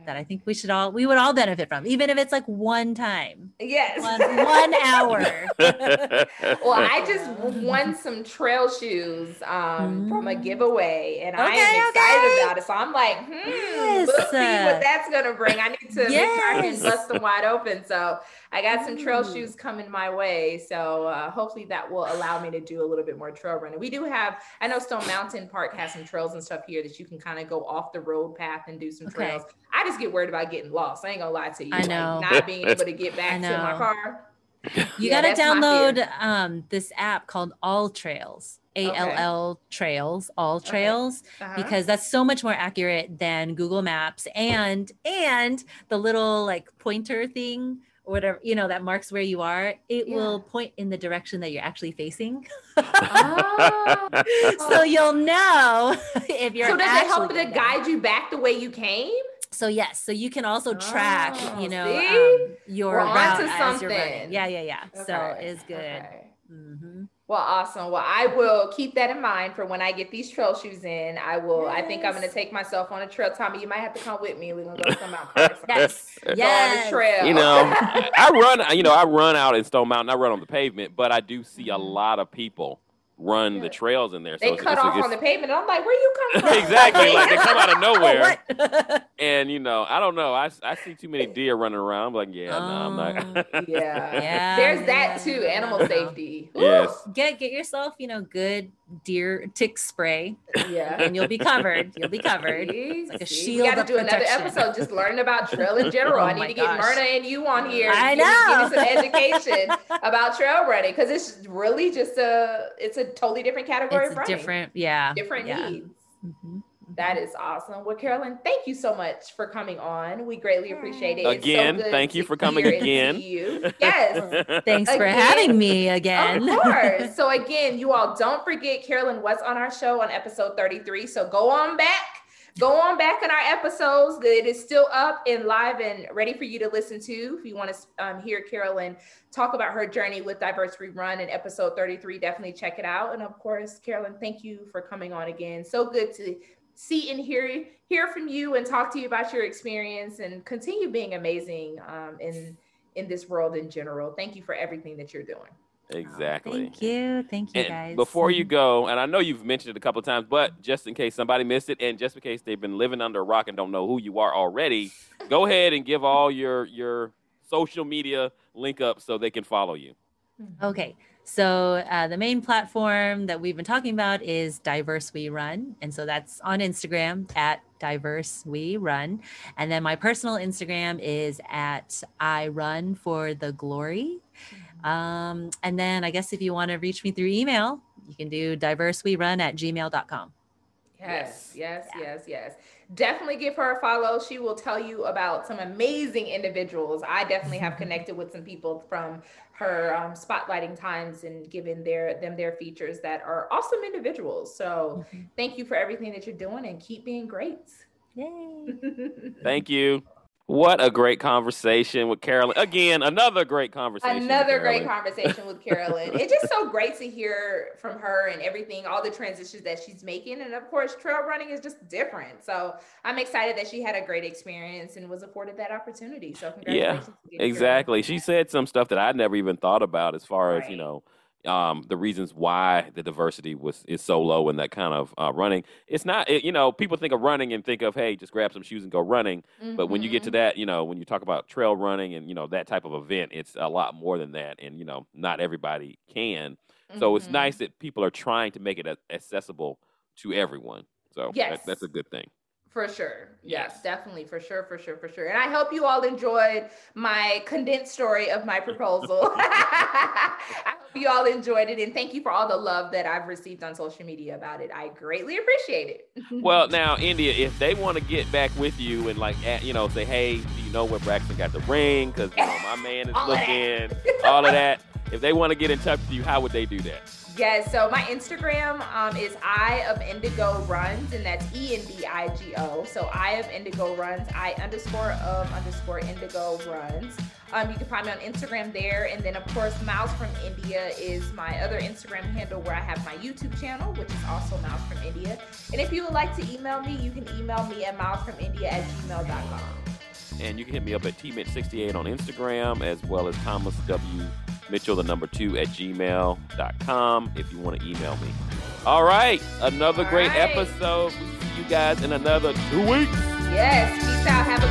that I think we should all we would all benefit from, even if it's like one time, Yes. one, one hour. [LAUGHS] well, I just [LAUGHS] won some trail shoes um, from a Mm. giveaway, and I am excited okay. about it. So I'm like, hmm, Yes, we'll see uh, what that's gonna bring. I need to make sure I can bust them wide open. So I got some trail Ooh. shoes coming my way. So uh, hopefully that will allow me to do a little bit more trail running. We do have, I know Stone Mountain Park has some trails and stuff here that you can kind of go off the road path and do some Okay. trails. I just get worried about getting lost. I ain't gonna lie to you. I like, know. not being able to get [LAUGHS] back to my car. You Yeah, got to that's my fear. download um, this app called All Trails, A L L Trails, All Okay. Trails, Uh-huh. because that's so much more accurate than Google Maps and and the little like pointer thing or whatever you know that marks where you are. It Yeah. will point in the direction that you're actually facing, Oh. [LAUGHS] so you'll know [LAUGHS] if you're. so does it help to guide you back the way you came? So yes, so you can also track, Oh, you know, um, your We're onto route as you're running. something. Yeah, yeah, yeah. So it's good. okay. hmm Well, awesome. Well, I will keep that in mind for when I get these trail shoes in. I will. I think I'm going to take myself on a trail. Tommy, you might have to come with me. We're going to go to some Mount Park. Yes, [LAUGHS] Go on yes. the trail. you know, I [LAUGHS] I run. You know, I run out in Stone Mountain. I run on the pavement, but I do see a Mhm. lot of people run Yeah. the trails in there. they it's- cut it's- off it's- on the pavement. And I'm like, where you coming [LAUGHS] from? exactly. Like they come out of [LAUGHS] nowhere, [LAUGHS] and you know, I don't know. I, I see too many deer running around. I'm like, yeah, no, I'm not. Oh, yeah. Yeah, There's that too. Animal yeah. safety. yes. get get yourself, you know, good deer tick spray, Yeah. and you'll be covered. You'll be covered. [LAUGHS] Like a shield We got to of do another episode just learning about trail in [LAUGHS] general. Oh I need to get gosh. Myrna and you on here. I know. Give me some education [LAUGHS] about trail running because it's really just a it's a totally different category It's of running. different, yeah, different yeah. needs. Mhm. That is awesome. Well, Carolyn, thank you so much for coming on. We greatly appreciate it. It's so Again, thank you for coming again. [LAUGHS] see You. Yes. [LAUGHS] Thanks for having me again. Of course. [LAUGHS] So again, you all don't forget Carolyn was on our show on episode 33. So go on back. Go on back in our episodes. It is still up and live and ready for you to listen to. If you want to um, hear Carolyn talk about her journey with Diverse We Run in episode 33, definitely check it out. And of course, Carolyn, thank you for coming on again. So good to see and hear hear from you and talk to you about your experience and continue being amazing um, in in this world in general. Thank you for everything that you're doing. exactly. Thank you, thank you, And guys. before you go, and I know you've mentioned it a couple of times, but just in case somebody missed it, and just in case they've been living under a rock and don't know who you are already, go [LAUGHS] ahead and give all your your social media link up so they can follow you. Okay. So uh, the main platform that we've been talking about is Diverse We Run. And so that's on Instagram at Diverse We Run. And then my personal Instagram is at I Run for the Glory. Um, and then I guess if you want to reach me through email, you can do diversewerun at gmail.com. Yes, yes, Yeah. yes, yes. Definitely give her a follow. She will tell you about some amazing individuals. I definitely have connected with some people from her um, spotlighting times and giving their them their features that are awesome individuals. So Mhm. thank you for everything that you're doing and keep being great. Yay. Thank you. What a great conversation with Carolyn. Again, another great conversation. Another great conversation with Carolyn. it's just so great to hear from her and everything, all the transitions that she's making. And of course, trail running is just different. So I'm excited that she had a great experience and was afforded that opportunity. So Carolyn. Exactly. She said some stuff that I never even thought about as far as, you know, um, the reasons why the diversity was is so low in that kind of uh, running. It's not, it, you know, people think of running and think of, hey, just grab some shoes and go running. But when you get to Mhm. that, you know, when you talk about trail running and, you know, that type of event, it's a lot more than that. And, you know, not everybody can. So it's nice that people are trying to make it accessible to everyone. So that- Yes. that's a good thing. For sure. Yes, Yes. definitely. For sure. For sure. For sure. And I hope you all enjoyed my condensed story of my proposal. [LAUGHS] I hope you all enjoyed it. And thank you for all the love that I've received on social media about it. I greatly appreciate it. [LAUGHS] Well, now, India, if they want to get back with you and like, at, you know, say, hey, do you know where Braxton got the ring? Because you know my man is [LAUGHS] All of looking, all of that. If they want to get in touch with you, how would they do that? Yes, so my Instagram um, is I of Endigo Runs, and that's E N D I G O. So I of Endigo Runs, I underscore of underscore Endigo Runs. Um, you can find me on Instagram there, and then of course Miles from India is my other Instagram handle where I have my YouTube channel, which is also Miles from India. And if you would like to email me, you can email me at milesfromindia at gmail.com. And you can hit me up at tmitch68 on Instagram as well as Thomas W. Mitchell, the number two at gmail.com if you want to email me. All right. Another All great right. episode. We see you guys in another two weeks. Yes. Peace out. Have